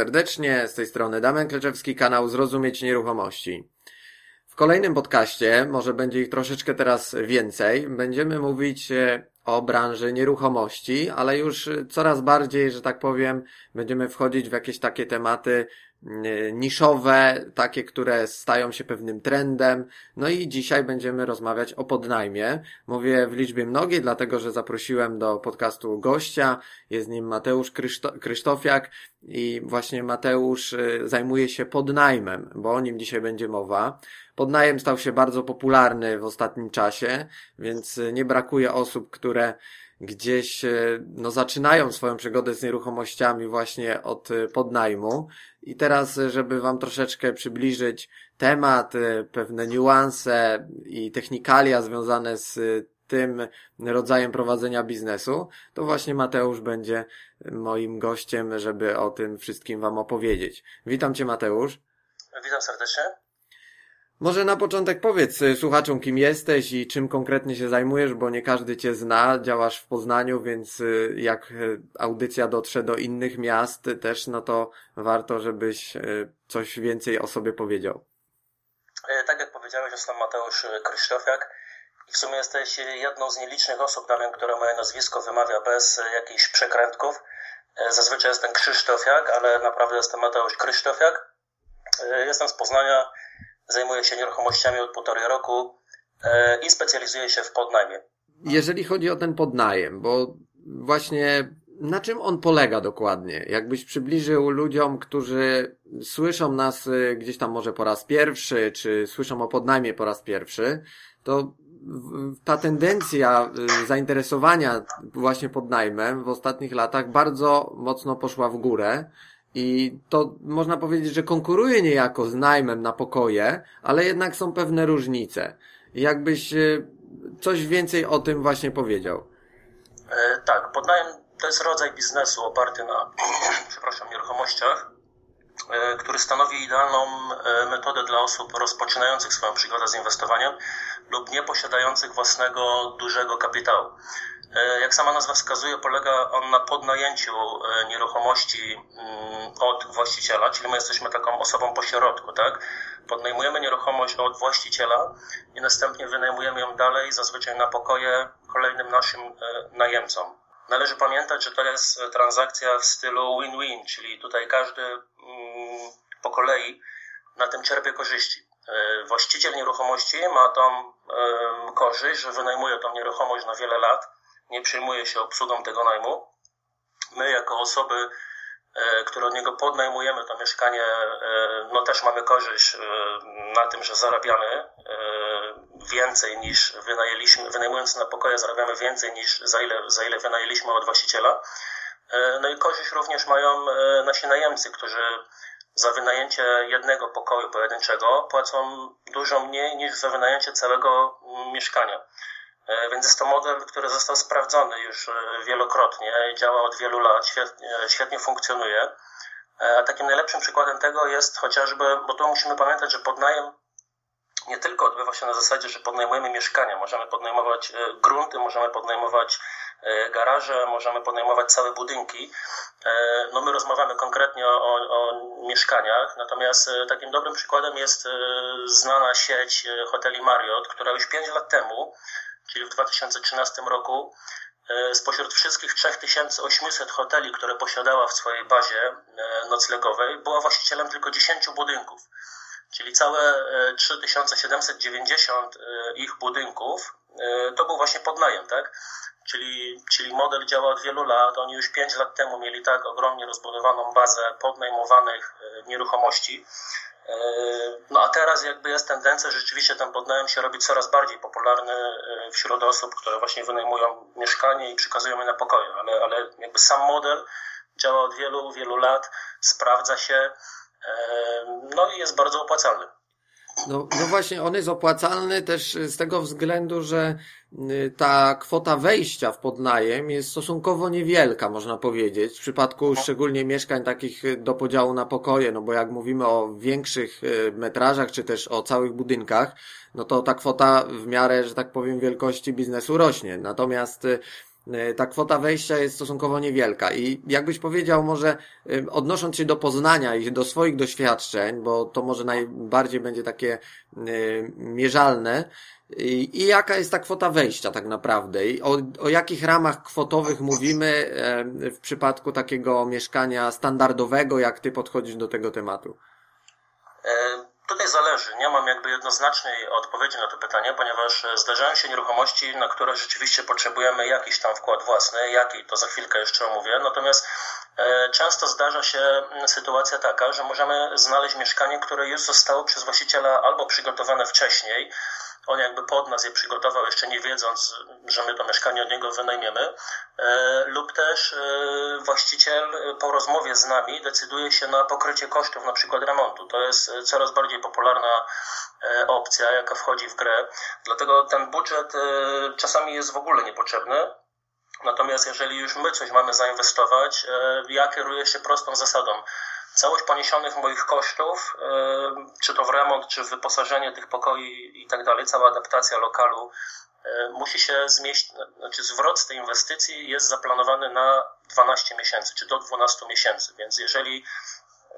Serdecznie, z tej strony Damian Kleczewski, kanał Zrozumieć Nieruchomości. W kolejnym podcaście, może będzie ich troszeczkę teraz więcej, będziemy mówić e, o branży nieruchomości, ale już coraz bardziej, że tak powiem, będziemy wchodzić w jakieś takie tematy niszowe, takie, które stają się pewnym trendem. No i dzisiaj będziemy rozmawiać o podnajmie. Mówię w liczbie mnogiej, dlatego że zaprosiłem do podcastu gościa. Jest nim Mateusz Kryszto Krysztofiak i właśnie Mateusz e, zajmuje się podnajmem, bo o nim dzisiaj będzie mowa. Podnajem stał się bardzo popularny w ostatnim czasie, więc nie brakuje osób, które gdzieś e, no, zaczynają swoją przygodę z nieruchomościami właśnie od e, podnajmu. I teraz, e, żeby Wam troszeczkę przybliżyć temat, pewne niuanse i technikalia związane z tym rodzajem prowadzenia biznesu, to właśnie Mateusz będzie moim gościem, żeby o tym wszystkim Wam opowiedzieć. Witam Cię Mateusz. Witam serdecznie. Może na początek powiedz y, słuchaczom, kim jesteś i czym konkretnie się zajmujesz, bo nie każdy cię zna, działasz w Poznaniu, więc y, jak y, audycja dotrze do innych miast też, no to warto, żebyś coś więcej o sobie powiedział. E, tak jak powiedziałeś, jestem Mateusz Krzysztofiak i w sumie jesteś jedną z nielicznych osób, Damian, która moje nazwisko wymawia bez jakichś przekrętków. E, zazwyczaj jestem Krzysztofiak, ale naprawdę jestem Mateusz Krzysztofiak. E, jestem z Poznania, Zajmuję się nieruchomościami od półtorej roku e, i specjalizuję się w podnajmie. Jeżeli chodzi o ten podnajem, bo właśnie na czym on polega dokładnie? Jakbyś przybliżył ludziom, którzy słyszą nas e, gdzieś tam może po raz pierwszy, czy słyszą o podnajmie po raz pierwszy, to ta tendencja e, zainteresowania właśnie podnajmem w ostatnich latach bardzo mocno poszła w górę. I to można powiedzieć, że konkuruje niejako z najmem na pokoje, ale jednak są pewne różnice. Jakbyś e, coś więcej o tym właśnie powiedział. E, tak, podnajem to jest rodzaj biznesu oparty na, przepraszam, nieruchomościach, e, który stanowi idealną e, metodę dla osób rozpoczynających swoją przygodę z inwestowaniem lub nie posiadających własnego dużego kapitału. E, jak sama nazwa wskazuje, polega on na podnajęciu e, nieruchomości mm, od właściciela, czyli my jesteśmy taką osobą pośrodku, tak? Podnajmujemy nieruchomość od właściciela i następnie wynajmujemy ją dalej, zazwyczaj na pokoje kolejnym naszym e, najemcom. Należy pamiętać, że to jest transakcja w stylu win-win, czyli tutaj każdy mm, po kolei na tym czerpie korzyści. Właściciel nieruchomości ma tą korzyść, że wynajmuje tą nieruchomość na wiele lat, nie przejmuje się obsługą tego najmu. My, jako osoby, e, które od niego podnajmujemy to mieszkanie, e, no też mamy korzyść e, na tym, że zarabiamy więcej niż wynajęliśmy, wynajmując na pokoje zarabiamy więcej niż za ile, za ile wynajęliśmy od właściciela. No i korzyść również mają nasi najemcy, którzy za wynajęcie jednego pokoju pojedynczego płacą dużo mniej niż za wynajęcie całego mm, mieszkania. E, więc jest to model, który został sprawdzony już e, wielokrotnie, działa od wielu lat, świetnie, świetnie funkcjonuje. E, a takim najlepszym przykładem tego jest chociażby, bo tu musimy pamiętać, że podnajem nie tylko odbywa się na zasadzie, że podnajmujemy mieszkania, możemy podnajmować grunty, możemy podnajmować garaże, możemy podnajmować całe budynki. No my rozmawiamy konkretnie o, o mieszkaniach, natomiast takim dobrym przykładem jest znana sieć hoteli Marriott, która już 5 lat temu czyli w 2013 roku, e, spośród wszystkich 3800 hoteli, które posiadała w swojej bazie e, noclegowej, była właścicielem tylko 10 budynków. Czyli całe 3790 e, ich budynków to był właśnie podnajem, tak? Czyli, czyli model działa od wielu lat. Oni już 5 lat temu mieli tak ogromnie rozbudowaną bazę podnajmowanych nieruchomości, no a teraz jakby jest tendencja, rzeczywiście ten podnajem się robi coraz bardziej popularny e, wśród osób, które właśnie wynajmują mieszkanie i przekazują je na pokoje, ale, ale jakby sam model działa od wielu, wielu lat, sprawdza się, e, no i jest bardzo opłacalny. No, no właśnie, on jest opłacalny też z tego względu, że y, ta kwota wejścia w podnajem jest stosunkowo niewielka, można powiedzieć. W przypadku szczególnie mieszkań takich do podziału na pokoje, no bo jak mówimy o większych y, metrażach, czy też o całych budynkach, no to ta kwota w miarę, że tak powiem, wielkości biznesu rośnie. Natomiast y, ta kwota wejścia jest stosunkowo niewielka. I jakbyś powiedział, może odnosząc się do Poznania i do swoich doświadczeń, bo to może najbardziej będzie takie mierzalne, i, jaka jest ta kwota wejścia tak naprawdę? I o, o jakich ramach kwotowych mówimy w przypadku takiego mieszkania standardowego, jak ty podchodzisz do tego tematu? E, tutaj zależy. Nie mam jakby jednoznacznej odpowiedzi na to pytanie, ponieważ zdarzają się nieruchomości, na które rzeczywiście potrzebujemy jakiś tam wkład własny, jaki to za chwilkę jeszcze omówię. Natomiast e, często zdarza się sytuacja taka, że możemy znaleźć mieszkanie, które już zostało przez właściciela albo przygotowane wcześniej, on jakby pod nas je przygotował, jeszcze nie wiedząc, że my to mieszkanie od niego wynajmiemy, e, lub też e, właściciel po rozmowie z nami decyduje się na pokrycie kosztów na przykład remontu. To jest coraz bardziej popularna e, opcja, jaka wchodzi w grę. Dlatego ten budżet czasami jest w ogóle niepotrzebny. Natomiast jeżeli już my coś mamy zainwestować, ja kieruję się prostą zasadą całość poniesionych moich kosztów, czy to w remont, czy w wyposażenie tych pokoi i tak dalej, cała adaptacja lokalu musi się zmieścić, znaczy zwrot z tej inwestycji jest zaplanowany na 12 miesięcy, czy do 12 miesięcy, więc jeżeli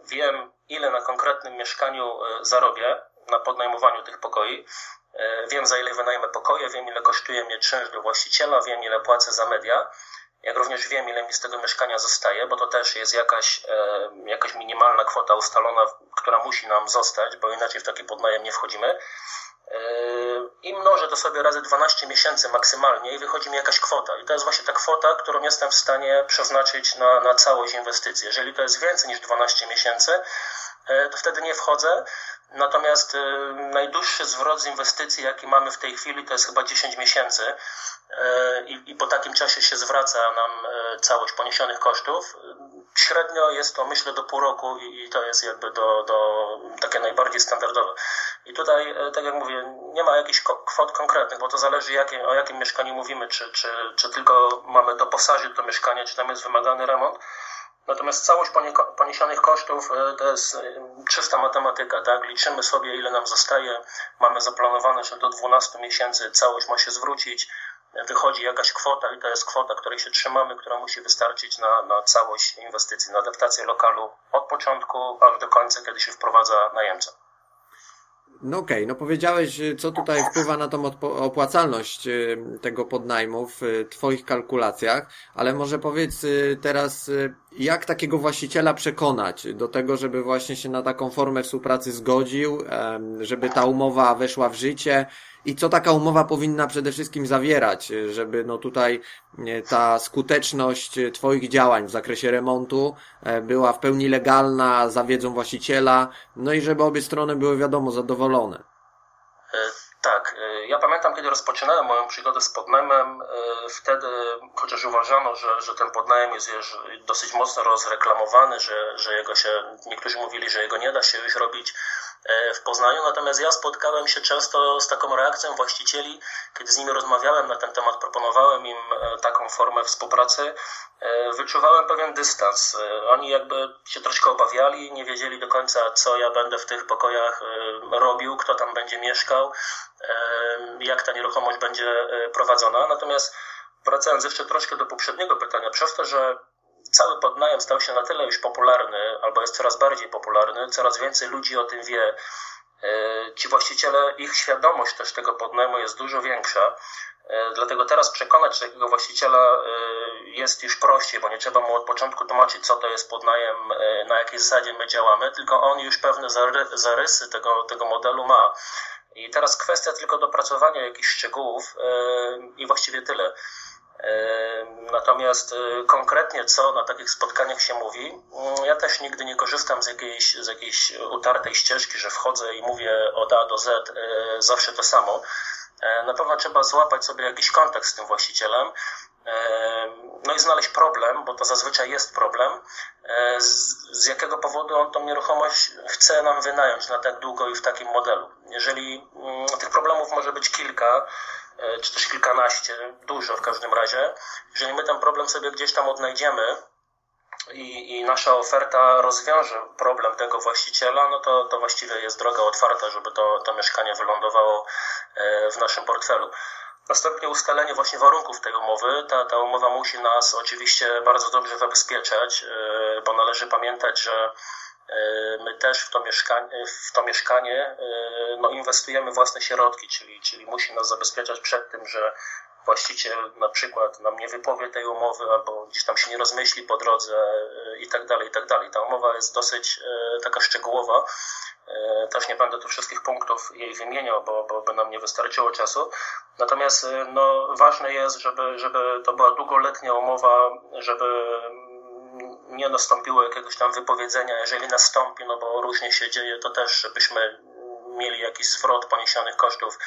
wiem, ile na konkretnym mieszkaniu zarobię na podnajmowaniu tych pokoi, wiem za ile wynajmę pokoje, wiem ile kosztuje mnie czynsz do właściciela, wiem ile płacę za media, jak również wiem, ile mi z tego mieszkania zostaje, bo to też jest jakaś, e, jakaś minimalna kwota ustalona, która musi nam zostać, bo inaczej w taki podnajem nie wchodzimy. E, I mnożę to sobie razy 12 miesięcy maksymalnie i wychodzi mi jakaś kwota. I to jest właśnie ta kwota, którą jestem w stanie przeznaczyć na, na całość inwestycji. Jeżeli to jest więcej niż 12 miesięcy, to wtedy nie wchodzę. Natomiast najdłuższy zwrot z inwestycji, jaki mamy w tej chwili, to jest chyba 10 miesięcy. E, i, po takim czasie się zwraca nam e, całość poniesionych kosztów. Średnio jest to myślę do pół roku i, i to jest jakby do, do takie najbardziej standardowe. I tutaj, e, tak jak mówię, nie ma jakichś kwot konkretnych, bo to zależy jakie, o jakim mieszkaniu mówimy, czy, czy, czy tylko mamy doposażyć to mieszkanie, czy tam jest wymagany remont. Natomiast całość poniesionych kosztów to jest czysta matematyka, tak? Liczymy sobie, ile nam zostaje. Mamy zaplanowane, że do 12 miesięcy całość ma się zwrócić wychodzi jakaś kwota i to jest kwota, której się trzymamy, która musi wystarczyć na, na całość inwestycji, na adaptację lokalu od początku aż do końca, kiedy się wprowadza najemca. No okej, okay, no powiedziałeś, co tutaj wpływa na tą opłacalność y, tego podnajmu w y, Twoich kalkulacjach, ale może powiedz y, teraz, jak takiego właściciela przekonać do tego, żeby właśnie się na taką formę współpracy zgodził, żeby ta umowa weszła w życie, i co taka umowa powinna przede wszystkim zawierać, żeby no tutaj ta skuteczność Twoich działań w zakresie remontu e, była w pełni legalna, za wiedzą właściciela, no i żeby obie strony były wiadomo zadowolone. E, tak, e, ja pamiętam, kiedy rozpoczynałem moją przygodę z podnajmem, wtedy, chociaż uważano, że, że ten podnajem jest dosyć mocno rozreklamowany, że, że jego się, niektórzy mówili, że jego nie da się już robić E, w Poznaniu, natomiast ja spotkałem się często z taką reakcją właścicieli, kiedy z nimi rozmawiałem na ten temat, proponowałem im e, taką formę współpracy, e, wyczuwałem pewien dystans. Oni jakby się troszkę obawiali, nie wiedzieli do końca, co ja będę w tych pokojach robił, kto tam będzie mieszkał, jak ta nieruchomość będzie prowadzona. Natomiast wracając jeszcze troszkę do poprzedniego pytania, przez to, że cały podnajem stał się na tyle już popularny, albo jest coraz bardziej popularny, coraz więcej ludzi o tym wie. E, ci właściciele, ich świadomość też tego podnajmu jest dużo większa. E, dlatego teraz przekonać takiego właściciela e, jest już prościej, bo nie trzeba mu od początku tłumaczyć, co to jest podnajem, na jakiej zasadzie my działamy, tylko on już pewne zarysy tego, tego modelu ma. I teraz kwestia tylko dopracowania jakichś szczegółów i właściwie tyle. Natomiast y, konkretnie co na takich spotkaniach się mówi, mm, ja też nigdy nie korzystam z jakiejś, z jakiejś utartej ścieżki, że wchodzę i mówię od A do Z y, zawsze to samo. E, na pewno trzeba złapać sobie jakiś kontakt z tym właścicielem, no i znaleźć problem, bo to zazwyczaj jest problem, e, z, jakiego powodu on tą nieruchomość chce nam wynająć na tak długo i w takim modelu. Jeżeli mm, tych problemów może być kilka, czy też kilkanaście, dużo w każdym razie. Jeżeli my ten problem sobie gdzieś tam odnajdziemy i, i nasza oferta rozwiąże problem tego właściciela, no to, to właściwie jest droga otwarta, żeby to, to mieszkanie wylądowało e, w naszym portfelu. Następnie ustalenie właśnie warunków tej umowy. Ta, ta umowa musi nas oczywiście bardzo dobrze zabezpieczać, bo należy pamiętać, że my też w to mieszkanie, w to mieszkanie no, inwestujemy własne środki, czyli, czyli musi nas zabezpieczać przed tym, że właściciel na przykład nam nie wypowie tej umowy albo gdzieś tam się nie rozmyśli po drodze e, i tak dalej, i tak dalej. Ta umowa jest dosyć e, taka szczegółowa. Też nie będę tu wszystkich punktów jej wymieniał, bo, bo by nam nie wystarczyło czasu. Natomiast no, ważne jest, żeby, żeby to była długoletnia umowa, żeby nie nastąpiło jakiegoś tam wypowiedzenia. Jeżeli nastąpi, no bo różnie się dzieje, to też żebyśmy mieli jakiś zwrot poniesionych kosztów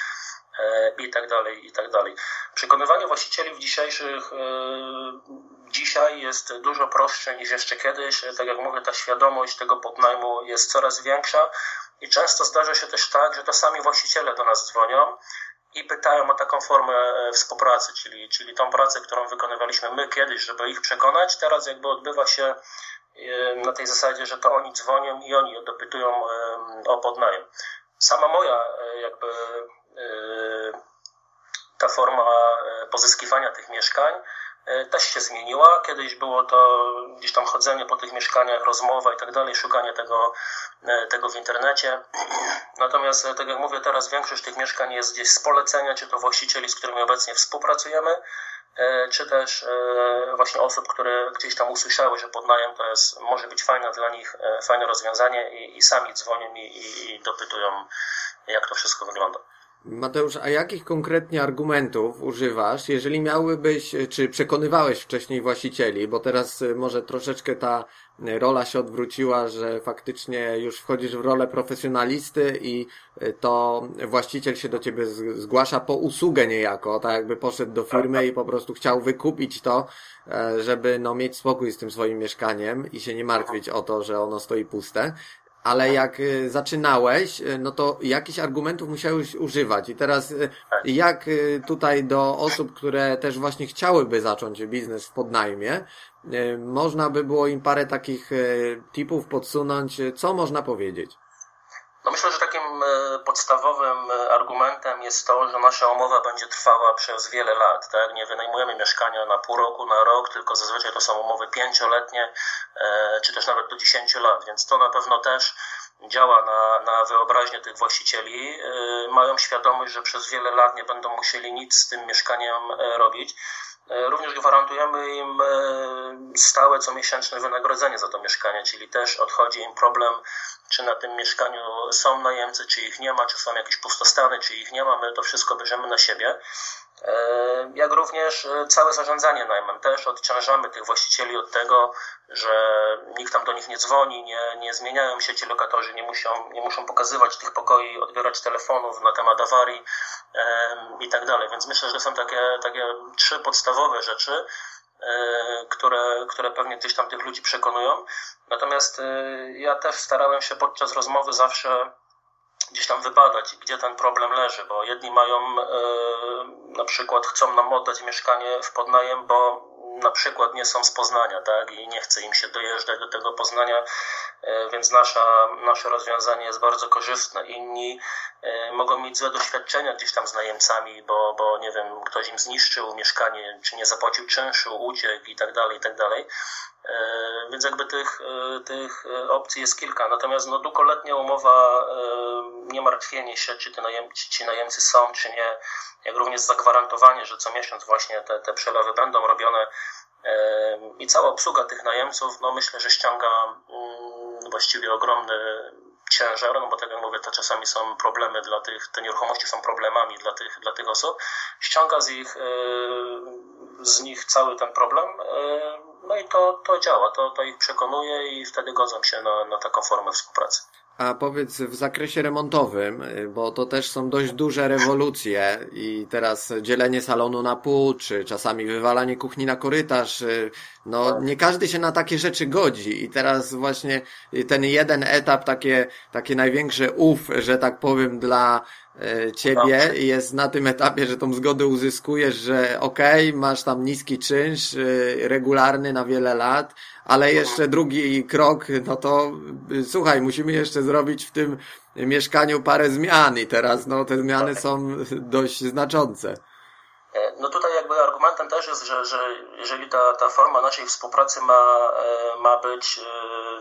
E, i tak dalej, i tak dalej. Przekonywanie właścicieli w dzisiejszych, e, dzisiaj jest dużo prostsze niż jeszcze kiedyś. Tak jak mówię, ta świadomość tego podnajmu jest coraz większa i często zdarza się też tak, że to sami właściciele do nas dzwonią i pytają o taką formę e, współpracy, czyli, czyli tą pracę, którą wykonywaliśmy my kiedyś, żeby ich przekonać, teraz jakby odbywa się na tej zasadzie, że to oni dzwonią i oni dopytują o podnajem. Sama moja jakby ta forma pozyskiwania tych mieszkań też się zmieniła. Kiedyś było to gdzieś tam chodzenie po tych mieszkaniach, rozmowa i tak dalej, szukanie tego, tego w internecie. Natomiast, tak jak mówię, teraz większość tych mieszkań jest gdzieś z polecenia, czy to właścicieli, z którymi obecnie współpracujemy, czy też właśnie osób, które gdzieś tam usłyszały, że podnajem to jest, może być fajne dla nich, fajne rozwiązanie i, i sami dzwonią i, i, i dopytują, jak to wszystko wygląda. Mateusz, a jakich konkretnie argumentów używasz, jeżeli miałbyś, czy przekonywałeś wcześniej właścicieli, bo teraz y, może troszeczkę ta y, rola się odwróciła, że faktycznie już wchodzisz w rolę profesjonalisty i y, to właściciel się do ciebie zgłasza po usługę niejako, tak jakby poszedł do firmy i po prostu chciał wykupić to, e, żeby no mieć spokój z tym swoim mieszkaniem i się nie martwić o to, że ono stoi puste ale jak y, zaczynałeś, y, no to jakichś argumentów musiałeś używać. I teraz y, jak tutaj do osób, które też właśnie chciałyby zacząć biznes w podnajmie, można by było im parę takich tipów podsunąć, co można powiedzieć? No myślę, że takim podstawowym argumentem jest to, że nasza umowa będzie trwała przez wiele lat. Tak? Nie wynajmujemy mieszkania na pół roku, na rok, tylko zazwyczaj to są umowy pięcioletnie, e, czy też nawet do dziesięciu lat, więc to na pewno też działa na, na wyobraźnię tych właścicieli. E, mają świadomość, że przez wiele lat nie będą musieli nic z tym mieszkaniem e, robić. Również gwarantujemy im stałe comiesięczne wynagrodzenie za to mieszkanie, czyli też odchodzi im problem czy na tym mieszkaniu są najemcy, czy ich nie ma, czy są jakieś pustostany, czy ich nie ma, my to wszystko bierzemy na siebie. E, jak również e, całe zarządzanie najmem. Też odciążamy tych właścicieli od tego, że nikt tam do nich nie dzwoni, nie, nie zmieniają się ci lokatorzy, nie muszą, nie muszą pokazywać tych pokoi, odbierać telefonów na temat awarii i tak dalej. Więc myślę, że to są takie, takie trzy podstawowe rzeczy, E, które, które pewnie gdzieś tam tych ludzi przekonują. Natomiast ja też starałem się podczas rozmowy zawsze gdzieś tam wybadać, gdzie ten problem leży, bo jedni mają e, na przykład chcą nam oddać mieszkanie w podnajem, bo na przykład nie są z Poznania, tak, i nie chce im się dojeżdżać do tego Poznania, więc nasza, nasze rozwiązanie jest bardzo korzystne. Inni e, mogą mieć złe doświadczenia gdzieś tam z najemcami, bo, bo nie wiem, ktoś im zniszczył mieszkanie, czy nie zapłacił czynszu, uciekł i tak dalej, i tak dalej. E, więc jakby tych, tych opcji jest kilka. Natomiast no, długoletnia umowa, nie martwienie się, czy, najem, czy ci najemcy są, czy nie, jak również zagwarantowanie, że co miesiąc właśnie te, te przelewy będą robione i cała obsługa tych najemców, no myślę, że ściąga mm, właściwie ogromny ciężar, no bo tak jak mówię, to czasami są problemy dla tych, te nieruchomości są problemami dla tych, dla tych osób, ściąga z ich, z nich cały ten problem, no i to, to działa, to, to ich przekonuje i wtedy godzą się na, na taką formę współpracy. A powiedz w zakresie remontowym, bo to też są dość duże rewolucje i teraz dzielenie salonu na pół, czy czasami wywalanie kuchni na korytarz, no nie każdy się na takie rzeczy godzi. I teraz właśnie ten jeden etap, takie, takie największe ów, że tak powiem, dla E, ciebie jest na tym etapie, że tą zgodę uzyskujesz, że okej, okay, masz tam niski czynsz, regularny na wiele lat, ale jeszcze drugi krok, no to e, słuchaj, musimy jeszcze zrobić w tym mieszkaniu parę zmian i teraz no te zmiany są dość znaczące. no tutaj jakby argumentem też jest, że, że jeżeli ta, ta forma naszej współpracy ma, ma być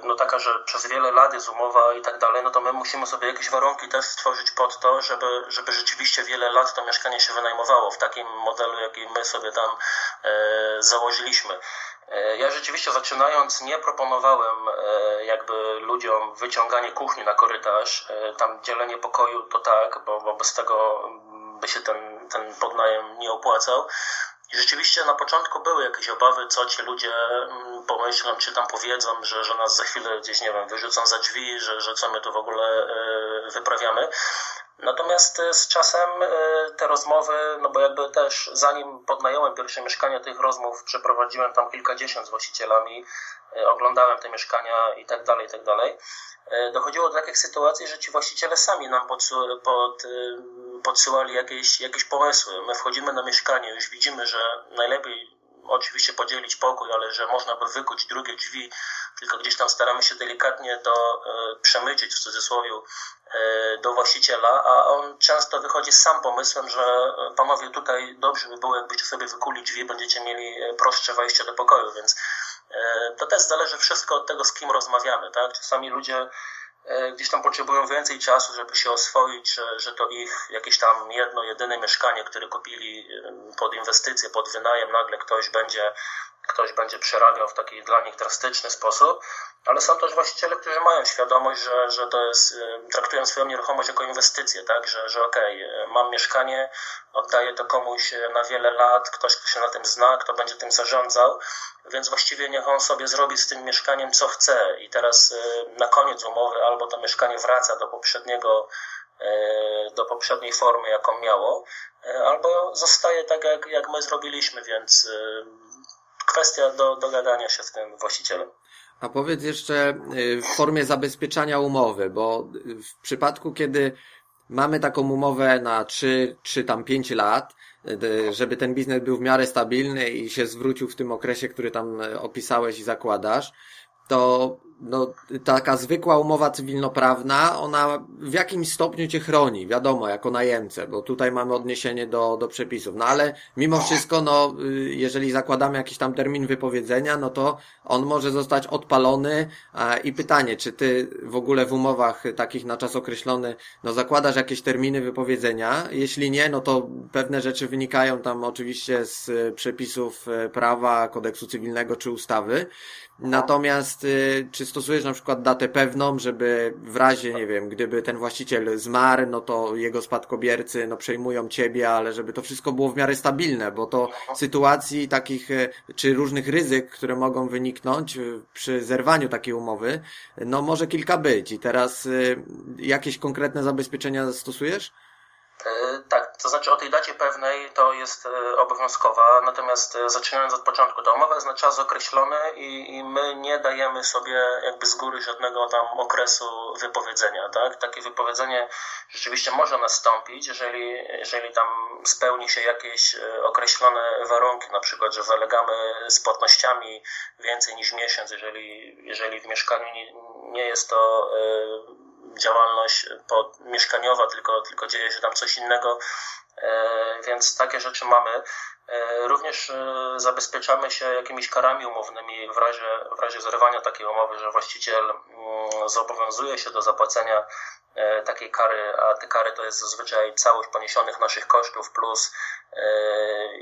no taka, że przez wiele lat jest umowa i tak dalej, no to my musimy sobie jakieś warunki też stworzyć pod to, żeby, żeby rzeczywiście wiele lat to mieszkanie się wynajmowało w takim modelu, jaki my sobie tam e, założyliśmy. E, ja rzeczywiście zaczynając nie proponowałem e, jakby ludziom wyciąganie kuchni na korytarz, e, tam dzielenie pokoju to tak, bo, bo bez tego by się ten, ten podnajem nie opłacał. I rzeczywiście na początku były jakieś obawy, co ci ludzie mm, pomyślą, czy tam powiedzą, że, że nas za chwilę gdzieś, nie wiem, wyrzucą za drzwi, że, że co my tu w ogóle wyprawiamy. Natomiast e, z czasem e, te rozmowy, no bo jakby też zanim podnająłem pierwsze mieszkanie, tych rozmów przeprowadziłem tam kilkadziesiąt z właścicielami, oglądałem te mieszkania i tak dalej, i tak dalej. Dochodziło do takich sytuacji, że ci właściciele sami nam pod, pod, podsyłali jakieś, jakieś pomysły. My wchodzimy na mieszkanie, już widzimy, że najlepiej oczywiście podzielić pokój, ale że można by wykuć drugie drzwi, tylko gdzieś tam staramy się delikatnie to e, przemycić w cudzysłowie e, do właściciela, a on często wychodzi z sam pomysłem, że e, panowie tutaj dobrze by było, jakbyście sobie wykuli drzwi, będziecie mieli prostsze wejście do pokoju, więc to też zależy wszystko od tego, z kim rozmawiamy, tak? Czasami ludzie E, gdzieś tam potrzebują więcej czasu, żeby się oswoić, że, że to ich jakieś tam jedno, jedyne mieszkanie, które kupili pod inwestycje, pod wynajem, nagle ktoś będzie, ktoś będzie przerabiał w taki dla nich drastyczny sposób, ale są też właściciele, którzy mają świadomość, że, że to jest, traktują swoją nieruchomość jako inwestycję, tak, że, że okej, okay, mam mieszkanie, oddaję to komuś na wiele lat, ktoś, kto się na tym zna, kto będzie tym zarządzał, więc właściwie niech on sobie zrobi z tym mieszkaniem co chce. I teraz y, na koniec umowy albo to mieszkanie wraca do poprzedniego y, do poprzedniej formy, jaką miało, y, albo zostaje tak, jak, jak my zrobiliśmy, więc kwestia do dogadania się z tym właścicielem. A powiedz jeszcze w formie zabezpieczania umowy, bo w przypadku, kiedy mamy taką umowę na 3 czy tam 5 lat, żeby ten biznes był w miarę stabilny i się zwrócił w tym okresie, który tam opisałeś i zakładasz, to no, taka zwykła umowa cywilnoprawna, ona w jakimś stopniu cię chroni, wiadomo, jako najemcę, bo tutaj mamy odniesienie do, do przepisów. No ale mimo wszystko, no, y, jeżeli zakładamy jakiś tam termin wypowiedzenia, no to on może zostać odpalony i pytanie, czy ty w ogóle w umowach takich na czas określony, no zakładasz jakieś terminy wypowiedzenia? Jeśli nie, no to pewne rzeczy wynikają tam oczywiście z przepisów e, prawa, kodeksu cywilnego czy ustawy. Natomiast y, czy stosujesz na przykład datę pewną, żeby w razie, nie wiem, gdyby ten właściciel zmarł, no to jego spadkobiercy no przejmują ciebie, ale żeby to wszystko było w miarę stabilne, bo to sytuacji takich, y, czy różnych ryzyk, które mogą wyniknąć y, przy zerwaniu takiej umowy, no może kilka być. I teraz jakieś konkretne zabezpieczenia stosujesz? E, tak, to znaczy o tej dacie pewnej to jest e, obowiązkowa, natomiast e, zaczynając od początku, ta umowa jest na czas określony i, i my nie dajemy sobie jakby z góry żadnego tam okresu wypowiedzenia, tak? Takie wypowiedzenie rzeczywiście może nastąpić, jeżeli, jeżeli tam spełni się jakieś określone warunki, na przykład, że zalegamy z płatnościami więcej niż miesiąc, jeżeli, jeżeli w mieszkaniu nie, nie jest to działalność mieszkaniowa, tylko, tylko dzieje się tam coś innego, e, więc takie rzeczy mamy. E, również e, zabezpieczamy się jakimiś karami umownymi w razie, w razie zerwania takiej umowy, że właściciel mm, zobowiązuje się do zapłacenia takiej kary, a te kary to jest zazwyczaj całość poniesionych naszych kosztów plus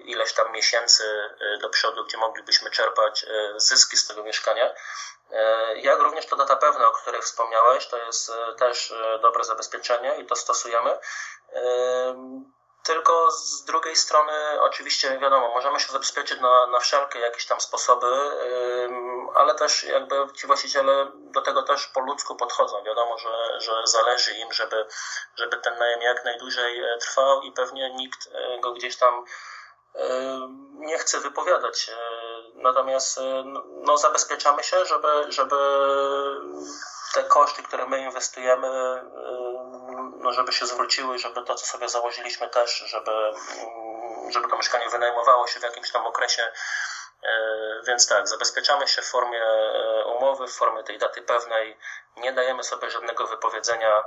ileś tam miesięcy do przodu, gdzie moglibyśmy czerpać zyski z tego mieszkania. E, jak również to data pewna, o której wspomniałeś, to jest e, też e, dobre zabezpieczenie i to stosujemy. Tylko z drugiej strony, oczywiście, wiadomo, możemy się zabezpieczyć na, na wszelkie jakieś tam sposoby, ale też jakby ci właściciele do tego też po ludzku podchodzą. Wiadomo, że, że zależy im, żeby, żeby ten najem jak najdłużej trwał i pewnie nikt go gdzieś tam nie chce wypowiadać. Natomiast no, zabezpieczamy się, żeby, żeby te koszty, które my inwestujemy, no, żeby się zwróciły, żeby to, co sobie założyliśmy też, żeby, żeby to mieszkanie wynajmowało się w jakimś tam okresie. Więc tak, zabezpieczamy się w formie umowy, w formie tej daty pewnej. Nie dajemy sobie żadnego wypowiedzenia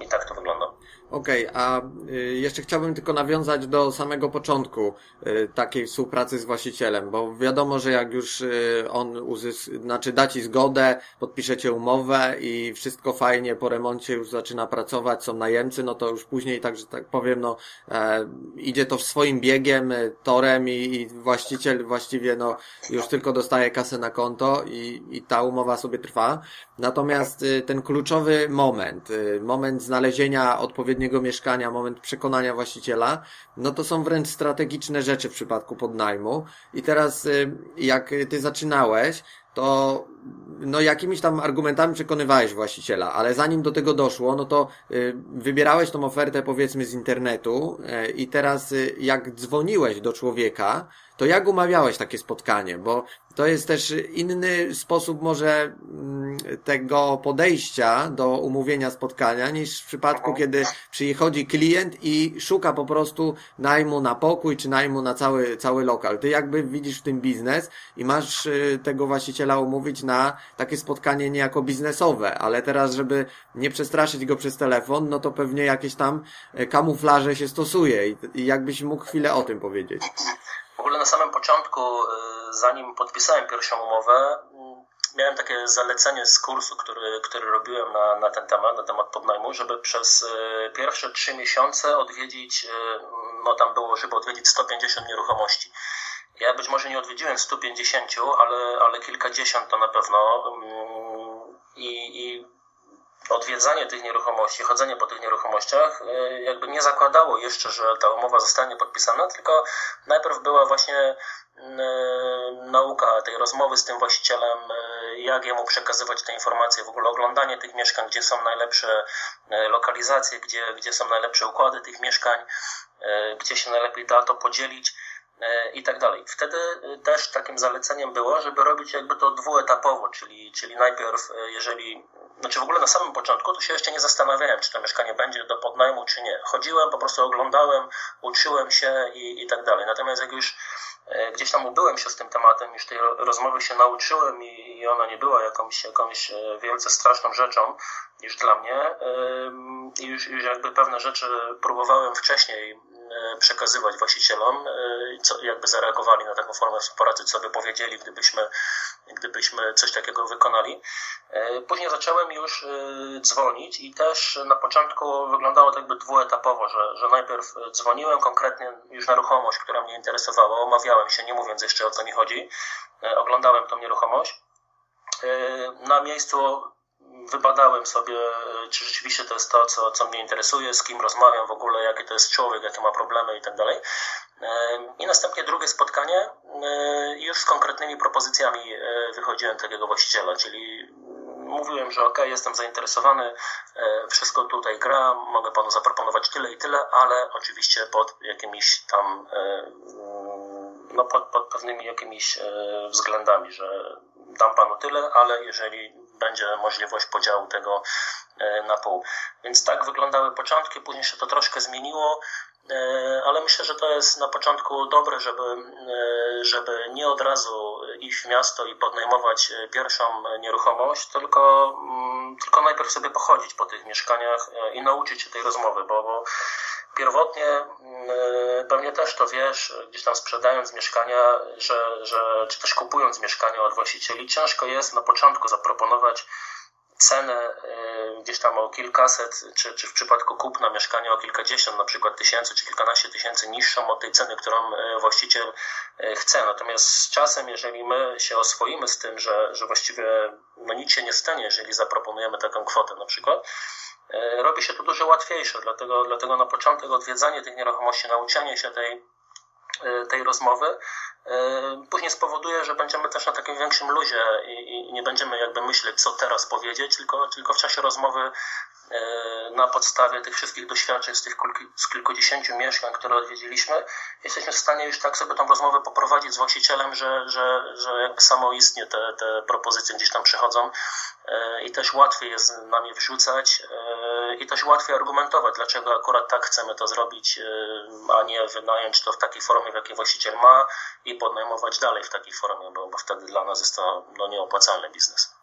I tak to wygląda. Okej, okay, a y, jeszcze chciałbym tylko nawiązać do samego początku y, takiej współpracy z właścicielem, bo wiadomo, że jak już y, on uzysk, znaczy da ci zgodę, podpiszecie umowę i wszystko fajnie po remoncie już zaczyna pracować, są najemcy, no to już później, tak że tak powiem, no e, idzie to swoim biegiem, torem i, i właściciel właściwie no już tylko dostaje kasę na konto i, i ta umowa sobie trwa. Natomiast ten kluczowy moment, moment znalezienia odpowiedniego odpowiedniego mieszkania, moment przekonania właściciela, no to są wręcz strategiczne rzeczy w przypadku podnajmu. I teraz, y, jak ty zaczynałeś, to no jakimiś tam argumentami przekonywałeś właściciela, ale zanim do tego doszło, no to y, wybierałeś tą ofertę powiedzmy z internetu y, i teraz y, jak dzwoniłeś do człowieka, to jak umawiałeś takie spotkanie? Bo to jest też inny sposób może mm, tego podejścia do umówienia spotkania niż w przypadku, kiedy przychodzi klient i szuka po prostu najmu na pokój czy najmu na cały, cały lokal. Ty jakby widzisz w tym biznes i masz tego właściciela umówić na takie spotkanie niejako biznesowe, ale teraz, żeby nie przestraszyć go przez telefon, no to pewnie jakieś tam y, kamuflaże się stosuje i jakbyś mógł chwilę o tym powiedzieć. W ogóle na samym początku, y, zanim podpisałem pierwszą umowę, mm, miałem takie zalecenie z kursu, który, który robiłem na, na ten temat, na temat podnajmu, żeby przez y, pierwsze trzy miesiące odwiedzić, no tam było, żeby odwiedzić 150 nieruchomości. Ja być może nie odwiedziłem 150, ale, ale kilkadziesiąt to na pewno. Mm, I, i odwiedzanie tych nieruchomości, chodzenie po tych nieruchomościach e, jakby nie zakładało jeszcze, że ta umowa zostanie podpisana, tylko najpierw była właśnie mm, e, nauka tej rozmowy z tym właścicielem, e, jak jemu przekazywać te informacje, w ogóle oglądanie tych mieszkań, gdzie są najlepsze lokalizacje, gdzie, gdzie są najlepsze układy tych mieszkań, gdzie się najlepiej da to podzielić i tak dalej. Wtedy też takim zaleceniem było, żeby robić jakby to dwuetapowo, czyli, czyli najpierw, jeżeli znaczy w ogóle na samym początku to się jeszcze nie zastanawiałem, czy to mieszkanie będzie do podnajmu, czy nie. Chodziłem, po prostu oglądałem, uczyłem się i, i tak dalej. Natomiast jak już e, gdzieś tam ubyłem się z tym tematem, już tej rozmowy się nauczyłem i, i ona nie była jakąś, jakąś e, wielce straszną rzeczą już dla mnie i już, już jakby pewne rzeczy próbowałem wcześniej E, przekazywać właścicielom, e, co, jakby zareagowali na taką formę współpracy, co by powiedzieli, gdybyśmy, gdybyśmy coś takiego wykonali. E, później zacząłem już dzwonić i też na początku wyglądało to jakby dwuetapowo, że, że najpierw dzwoniłem konkretnie już na ruchomość, która mnie interesowała, omawiałem się, nie mówiąc jeszcze o co mi chodzi, oglądałem tą nieruchomość. Na miejscu wybadałem sobie, czy rzeczywiście to jest to, co, co mnie interesuje, z kim rozmawiam w ogóle, jaki to jest człowiek, jakie ma problemy i tak dalej. I następnie drugie spotkanie, już z konkretnymi propozycjami wychodziłem takiego właściciela, czyli mówiłem, że ok, jestem zainteresowany, wszystko tutaj gra, mogę panu zaproponować tyle i tyle, ale oczywiście pod jakimiś tam, no pod, pod pewnymi jakimiś względami, że dam panu tyle, ale jeżeli będzie możliwość podziału tego e, na pół. Więc tak wyglądały początki, później się to troszkę zmieniło, e, ale myślę, że to jest na początku dobre, żeby, e, żeby nie od razu iść w miasto i podnajmować pierwszą nieruchomość, tylko, mm, tylko najpierw sobie pochodzić po tych mieszkaniach i nauczyć się tej rozmowy, bo, bo Pierwotnie mm, pewnie też to wiesz, gdzieś tam sprzedając mieszkania, że, że, czy też kupując mieszkania od właścicieli, ciężko jest na początku zaproponować cenę y, gdzieś tam o kilkaset, czy, czy w przypadku kupna mieszkania o kilkadziesiąt na przykład tysięcy, czy kilkanaście tysięcy niższą od tej ceny, którą y, właściciel y, chce. Natomiast z czasem, jeżeli my się oswoimy z tym, że, że właściwie no nic się nie stanie, jeżeli zaproponujemy taką kwotę na przykład, robi się to dużo łatwiejsze, dlatego, dlatego na początek odwiedzanie tych nieruchomości, nauczenie się tej, tej rozmowy e, później spowoduje, że będziemy też na takim większym luzie i, i nie będziemy jakby myśleć, co teraz powiedzieć, tylko, tylko w czasie rozmowy E, na podstawie tych wszystkich doświadczeń z tych z kilkudziesięciu mieszkań, które odwiedziliśmy, jesteśmy w stanie już tak sobie tą rozmowę poprowadzić z właścicielem, że, że, że jakby samoistnie te, te propozycje gdzieś tam przychodzą e, i też łatwiej jest nami wrzucać e, i też łatwiej argumentować, dlaczego akurat tak chcemy to zrobić, a nie wynająć to w takiej formie, w jakiej właściciel ma i podnajmować dalej w takiej formie, bo, bo wtedy dla nas jest to no, nieopłacalny biznes.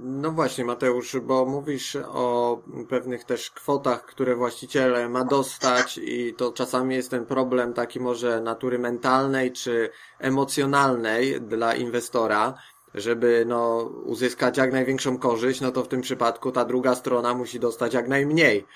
No właśnie, Mateusz, bo mówisz o pewnych też kwotach, które właściciel ma dostać i to czasami jest ten problem taki może natury mentalnej czy emocjonalnej dla inwestora, żeby no uzyskać jak największą korzyść, no to w tym przypadku ta druga strona musi dostać jak najmniej.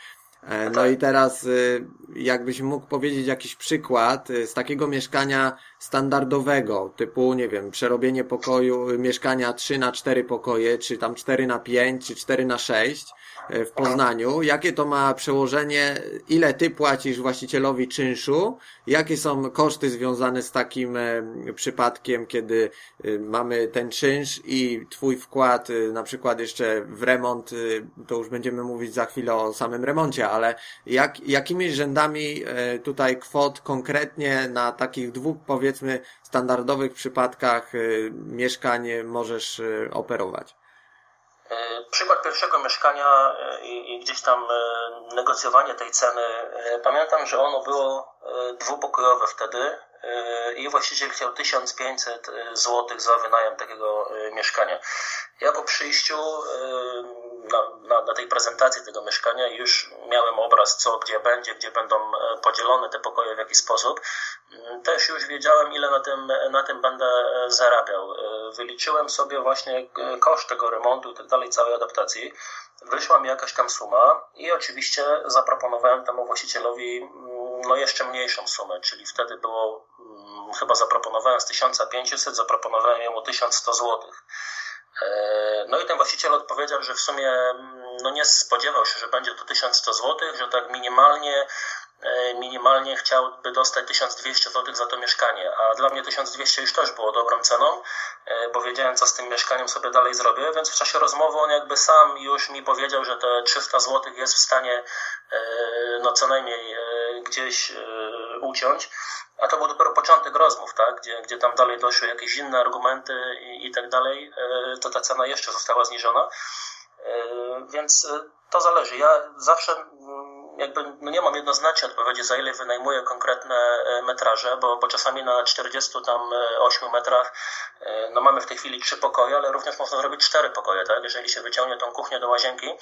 E, no i teraz, y, jakbyś mógł powiedzieć jakiś przykład y, z takiego mieszkania standardowego, typu, nie wiem, przerobienie pokoju, y, mieszkania 3 na 4 pokoje, czy tam 4 na 5, czy 4 na 6 w Poznaniu. Jakie to ma przełożenie, ile ty płacisz właścicielowi czynszu, jakie są koszty związane z takim e, przypadkiem, kiedy mamy ten czynsz i twój wkład, na przykład jeszcze w remont, to już będziemy mówić za chwilę o samym remoncie, ale jak, jakimi rzędami tutaj kwot konkretnie na takich dwóch, powiedzmy, standardowych przypadkach e, mieszkań możesz e, operować? Przykład pierwszego mieszkania i, gdzieś tam negocjowanie tej ceny. Pamiętam, że ono było dwupokojowe wtedy i właściciel chciał 1500 zł za wynajem takiego mieszkania. Ja po przyjściu na, na, na, tej prezentacji tego mieszkania już miałem obraz, co gdzie będzie, gdzie będą e, podzielone te pokoje, w jaki sposób. Mm, też już wiedziałem, ile na tym, na tym będę e, zarabiał. E, wyliczyłem sobie właśnie koszt tego remontu i tak dalej, całej adaptacji. Wyszła mi jakaś tam suma i oczywiście zaproponowałem temu właścicielowi mm, no jeszcze mniejszą sumę, czyli wtedy było, mm, chyba zaproponowałem z 1500, zaproponowałem mu 1100 złotych. E, no i ten właściciel odpowiedział, że w sumie mm, no nie spodziewał się, że będzie to 1100 zł, że tak minimalnie e, minimalnie chciałby dostać 1200 zł za to mieszkanie, a dla mnie 1200 już też było dobrą ceną, e, bo wiedziałem, co z tym mieszkaniem sobie dalej zrobię, więc w czasie rozmowy on jakby sam już mi powiedział, że te 300 zł jest w stanie no co najmniej gdzieś uciąć. A to był dopiero początek rozmów, tak? gdzie, gdzie tam dalej doszły jakieś inne argumenty i, i tak dalej, e, to ta cena jeszcze została zniżona. E, więc e, to zależy. Ja zawsze mm, jakby no nie mam jednoznacznie odpowiedzi, za ile wynajmuję konkretne metraże, bo, bo czasami na 48 metrach no mamy w tej chwili trzy pokoje, ale również można zrobić cztery pokoje, tak? Jeżeli się wyciągnie tą kuchnię do łazienki,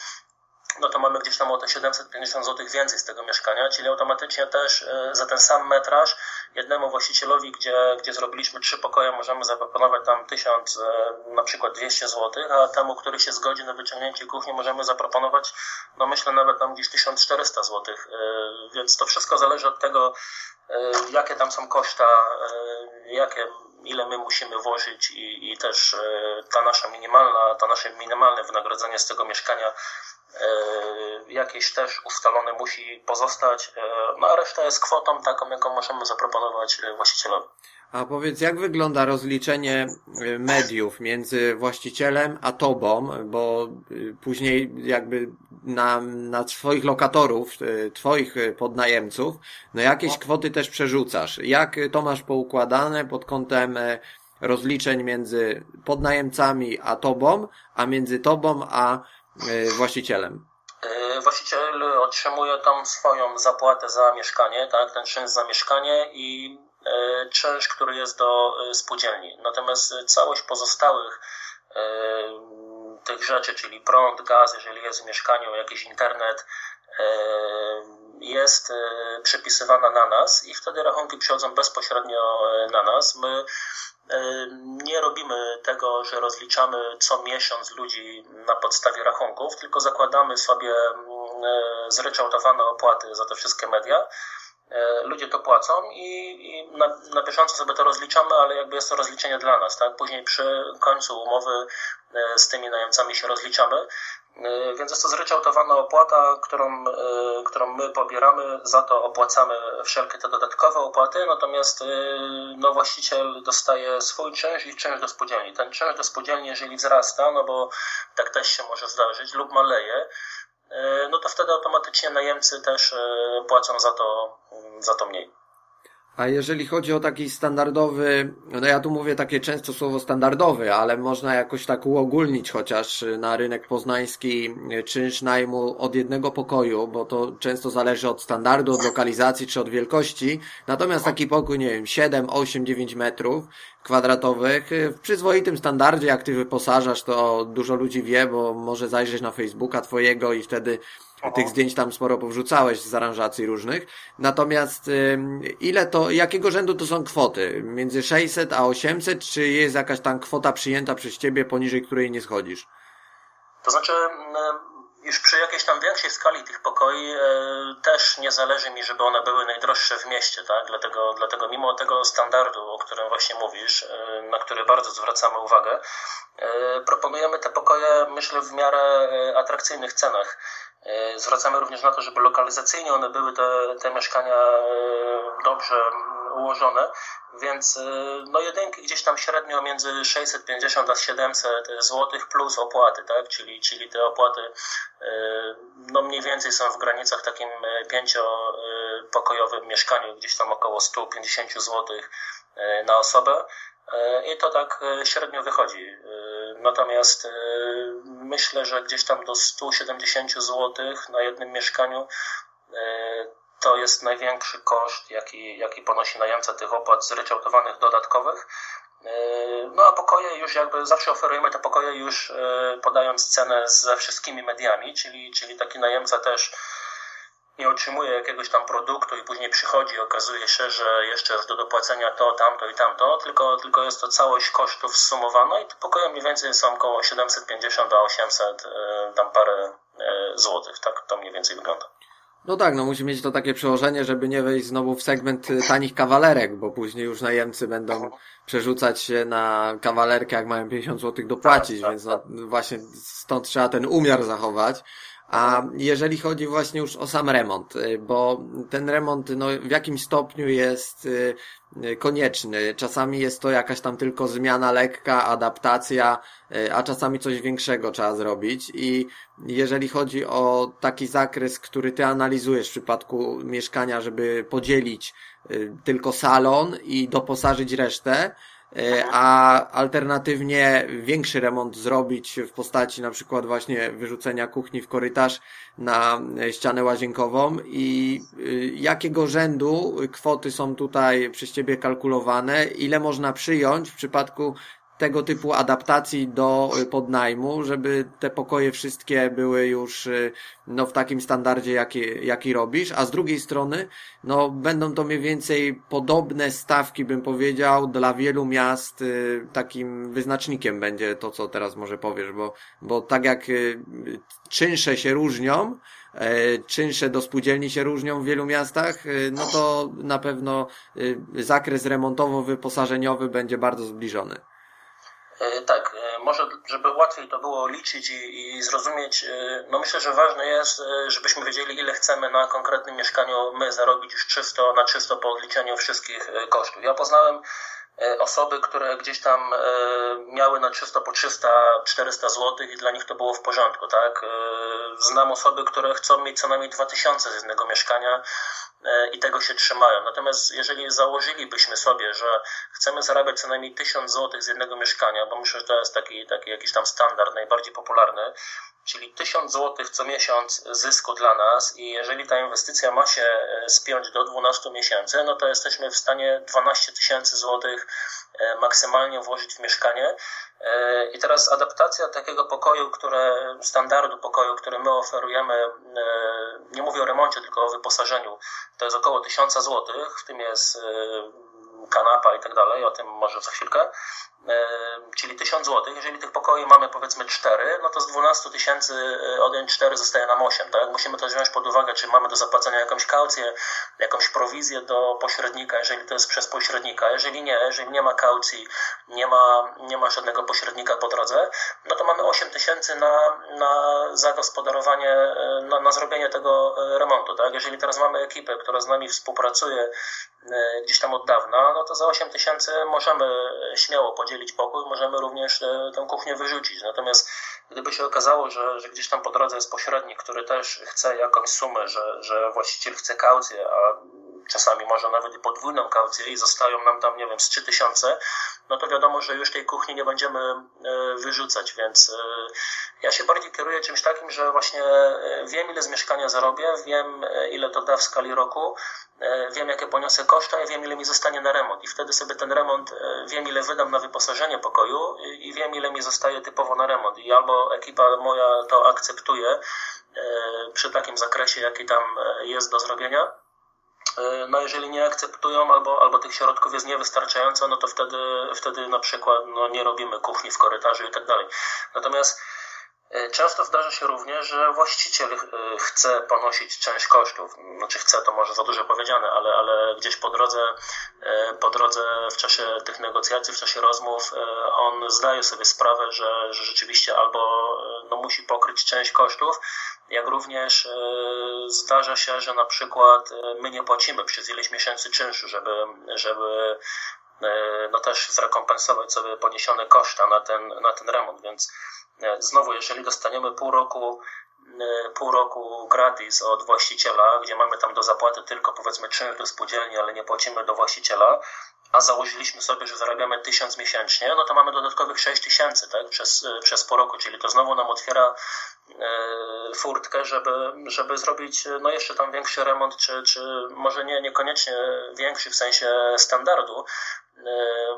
no to mamy gdzieś tam o te 750 zł więcej z tego mieszkania, czyli automatycznie też e, za ten sam metraż jednemu właścicielowi, gdzie, gdzie zrobiliśmy trzy pokoje, możemy zaproponować tam 1000, e, na przykład 200 zł, a temu, który się zgodzi na wyciągnięcie kuchni, możemy zaproponować, no myślę nawet tam gdzieś 1400 zł, e, więc to wszystko zależy od tego, jakie tam są koszta, jakie ile my musimy włożyć i, i też ta nasza minimalna, to nasze minimalne wynagrodzenie z tego mieszkania E, jakieś też ustalone musi pozostać, e, no a reszta jest kwotą taką, jaką możemy zaproponować e, właścicielowi. A powiedz, jak wygląda rozliczenie mediów między właścicielem a tobą, bo później jakby na, na swoich lokatorów, twoich podnajemców, no jakieś no. kwoty też przerzucasz. Jak to masz poukładane pod kątem rozliczeń między podnajemcami a tobą, a między tobą a E, właścicielem? E, właściciel otrzymuje tam swoją zapłatę za mieszkanie, tak, ten czynsz za mieszkanie i e, czynsz, który jest do spółdzielni. Natomiast całość pozostałych tych rzeczy, czyli prąd, gaz, jeżeli jest w mieszkaniu, jakiś internet, jest przepisywana na nas i wtedy rachunki przychodzą bezpośrednio na nas. My nie robimy tego, że rozliczamy co miesiąc ludzi na podstawie rachunków, tylko zakładamy sobie mm, e, zryczałtowane opłaty za te wszystkie media. E, ludzie to płacą i, i na, na, bieżąco sobie to rozliczamy, ale jakby jest to rozliczenie dla nas, tak? Później przy końcu umowy e, z tymi najemcami się rozliczamy. E, więc jest to zryczałtowana opłata, którą, którą my pobieramy, za to opłacamy wszelkie te dodatkowe opłaty, natomiast no, właściciel dostaje swój czynsz i czynsz do spółdzielni. Ten czynsz do spółdzielni, jeżeli wzrasta, no bo tak też się może zdarzyć, lub maleje, no to wtedy automatycznie najemcy też płacą za to, za to mniej. A jeżeli chodzi o taki standardowy, no ja tu mówię takie często słowo standardowy, ale można jakoś tak uogólnić chociaż na rynek poznański czynsz najmu od jednego pokoju, bo to często zależy od standardu, od lokalizacji czy od wielkości. Natomiast taki pokój, nie wiem, 7, 8, 9 metrów kwadratowych w przyzwoitym standardzie, jak ty wyposażasz, to dużo ludzi wie, bo może zajrzeć na Facebooka twojego i wtedy tych zdjęć tam sporo powrzucałeś z aranżacji różnych. Natomiast ile to, jakiego rzędu to są kwoty? Między 600 a 800, czy jest jakaś tam kwota przyjęta przez ciebie, poniżej której nie schodzisz? To znaczy, już przy jakiejś tam większej skali tych pokoi e, też nie zależy mi, żeby one były najdroższe w mieście, tak? Dlatego, dlatego mimo tego standardu, o którym właśnie mówisz, e, na który bardzo zwracamy uwagę, e, proponujemy te pokoje, myślę, w miarę atrakcyjnych cenach. Zwracamy również na to, żeby lokalizacyjnie one były te, te mieszkania dobrze ułożone, więc no jedynki gdzieś tam średnio między 650 a 700 zł plus opłaty, tak? czyli, czyli te opłaty no mniej więcej są w granicach takim pięciopokojowym mieszkaniu, gdzieś tam około 150 zł na osobę i to tak średnio wychodzi. Natomiast myślę, że gdzieś tam do 170 zł na jednym mieszkaniu to jest największy koszt, jaki, jaki ponosi najemca tych opłat zryczałtowanych dodatkowych. E, no a pokoje już jakby zawsze oferujemy te pokoje już e, podając cenę ze wszystkimi mediami, czyli, czyli taki najemca też nie otrzymuje jakiegoś tam produktu i później przychodzi i okazuje się, że jeszcze jest do dopłacenia to, tamto i tamto, tylko, tylko jest to całość kosztów zsumowana i te pokoje mniej więcej są około 750 do 800 e, tam parę złotych, tak to mniej więcej wygląda. No tak, no musi mieć to takie przełożenie, żeby nie wejść znowu w segment y, tanich kawalerek, bo później już najemcy będą przerzucać się na kawalerkę, jak mają 50 zł dopłacić, tak, tak, więc no, tak. właśnie stąd trzeba ten umiar zachować. A jeżeli chodzi właśnie już o sam remont, y, bo ten remont no, w jakim stopniu jest y, y, konieczny. Czasami jest to jakaś tam tylko zmiana lekka, adaptacja, a czasami coś większego trzeba zrobić. I jeżeli chodzi o taki zakres, który ty analizujesz w przypadku mieszkania, żeby podzielić tylko salon i doposażyć resztę, a alternatywnie większy remont zrobić w postaci na przykład właśnie wyrzucenia kuchni w korytarz na ścianę łazienkową i y, jakiego rzędu kwoty są tutaj przez Ciebie kalkulowane, ile można przyjąć w przypadku tego typu adaptacji do y, podnajmu, żeby te pokoje wszystkie były już y, no, w takim standardzie, jaki, jaki robisz, a z drugiej strony, no, będą to mniej więcej podobne stawki, bym powiedział, dla wielu miast y, takim wyznacznikiem będzie to, co teraz może powiesz, bo, bo tak jak czynsze się różnią, e, czynsze do spółdzielni się różnią w wielu miastach, no to na pewno zakres remontowo-wyposażeniowy będzie bardzo zbliżony. E, tak, e, może żeby łatwiej to było liczyć i, i, zrozumieć, e, no myślę, że ważne jest, żebyśmy wiedzieli, ile chcemy na konkretnym mieszkaniu my zarobić już czysto, na czysto po odliczeniu wszystkich kosztów. Ja poznałem osoby, które gdzieś tam miały na czysto po 300-400 zł i dla nich to było w porządku, tak? Znam osoby, które chcą mieć co najmniej 2000 z jednego mieszkania E, i tego się trzymają. Natomiast jeżeli założylibyśmy sobie, że chcemy zarabiać co najmniej 1000 zł z jednego mieszkania, bo myślę, że to jest taki, taki jakiś tam standard najbardziej popularny, czyli 1000 zł co miesiąc zysku dla nas i jeżeli ta inwestycja ma się e, spiąć do 12 miesięcy, no to jesteśmy w stanie 12 tysięcy złotych e, maksymalnie włożyć w mieszkanie. I teraz adaptacja takiego pokoju, które, standardu pokoju, który my oferujemy, nie mówię o remoncie, tylko o wyposażeniu, to jest około 1000 zł, w tym jest y, kanapa i tak dalej, o tym może za chwilkę. E, czyli 1000 zł. Jeżeli tych pokoi mamy powiedzmy 4, no to z 12 tysięcy e, odjąć 4 zostaje nam 8. Tak? Musimy to wziąć pod uwagę, czy mamy do zapłacenia jakąś kaucję, jakąś prowizję do pośrednika, jeżeli to jest przez pośrednika. Jeżeli nie, jeżeli nie ma kaucji, nie ma, nie ma żadnego pośrednika po drodze, no to mamy 8 tysięcy na, na zagospodarowanie, e, na, na zrobienie tego remontu. Tak? Jeżeli teraz mamy ekipę, która z nami współpracuje gdzieś tam od dawna, no to za 8 tysięcy możemy śmiało podzielić podzielić pokój, możemy również e, tę kuchnię wyrzucić. Natomiast gdyby się okazało, że, że gdzieś tam po drodze jest pośrednik, który też chce jakąś sumę, że, że właściciel chce kaucję, a czasami może nawet i podwójną kaucję i zostają nam tam, nie wiem, z 3000, no to wiadomo, że już tej kuchni nie będziemy e, wyrzucać, więc ja się bardziej kieruję czymś takim, że właśnie wiem, ile z mieszkania zarobię, wiem, ile to da w skali roku, wiem, jakie poniosę koszta i wiem, ile mi zostanie na remont i wtedy sobie ten remont, wiem, ile wydam na wyposażenie pokoju i wiem, ile mi zostaje typowo na remont i albo ekipa moja to akceptuje, E, przy takim zakresie, jaki tam e, jest do zrobienia. E, no jeżeli nie akceptują albo, albo tych środków jest niewystarczająco, no to wtedy, wtedy na przykład no, nie robimy kuchni w korytarzu i tak dalej. Natomiast Często zdarza się również, że właściciel chce ponosić część kosztów. Znaczy chce, to może za dużo powiedziane, ale, ale gdzieś po drodze, po drodze w czasie tych negocjacji, w czasie rozmów, on zdaje sobie sprawę, że, że rzeczywiście albo no, musi pokryć część kosztów, jak również e, zdarza się, że na przykład e, my nie płacimy przez ileś miesięcy czynszu, żeby, żeby e, no też zrekompensować sobie poniesione koszta na ten, na ten remont, więc znowu, jeżeli dostaniemy pół roku pół roku gratis od właściciela, gdzie mamy tam do zapłaty tylko powiedzmy czynsz do spółdzielni, ale nie płacimy do właściciela, a założyliśmy sobie, że zarabiamy tysiąc miesięcznie, no to mamy dodatkowych sześć tysięcy tak, przez, przez pół roku, czyli to znowu nam otwiera e, furtkę, żeby, żeby zrobić no jeszcze tam większy remont, czy, czy może nie, niekoniecznie większy w sensie standardu, e,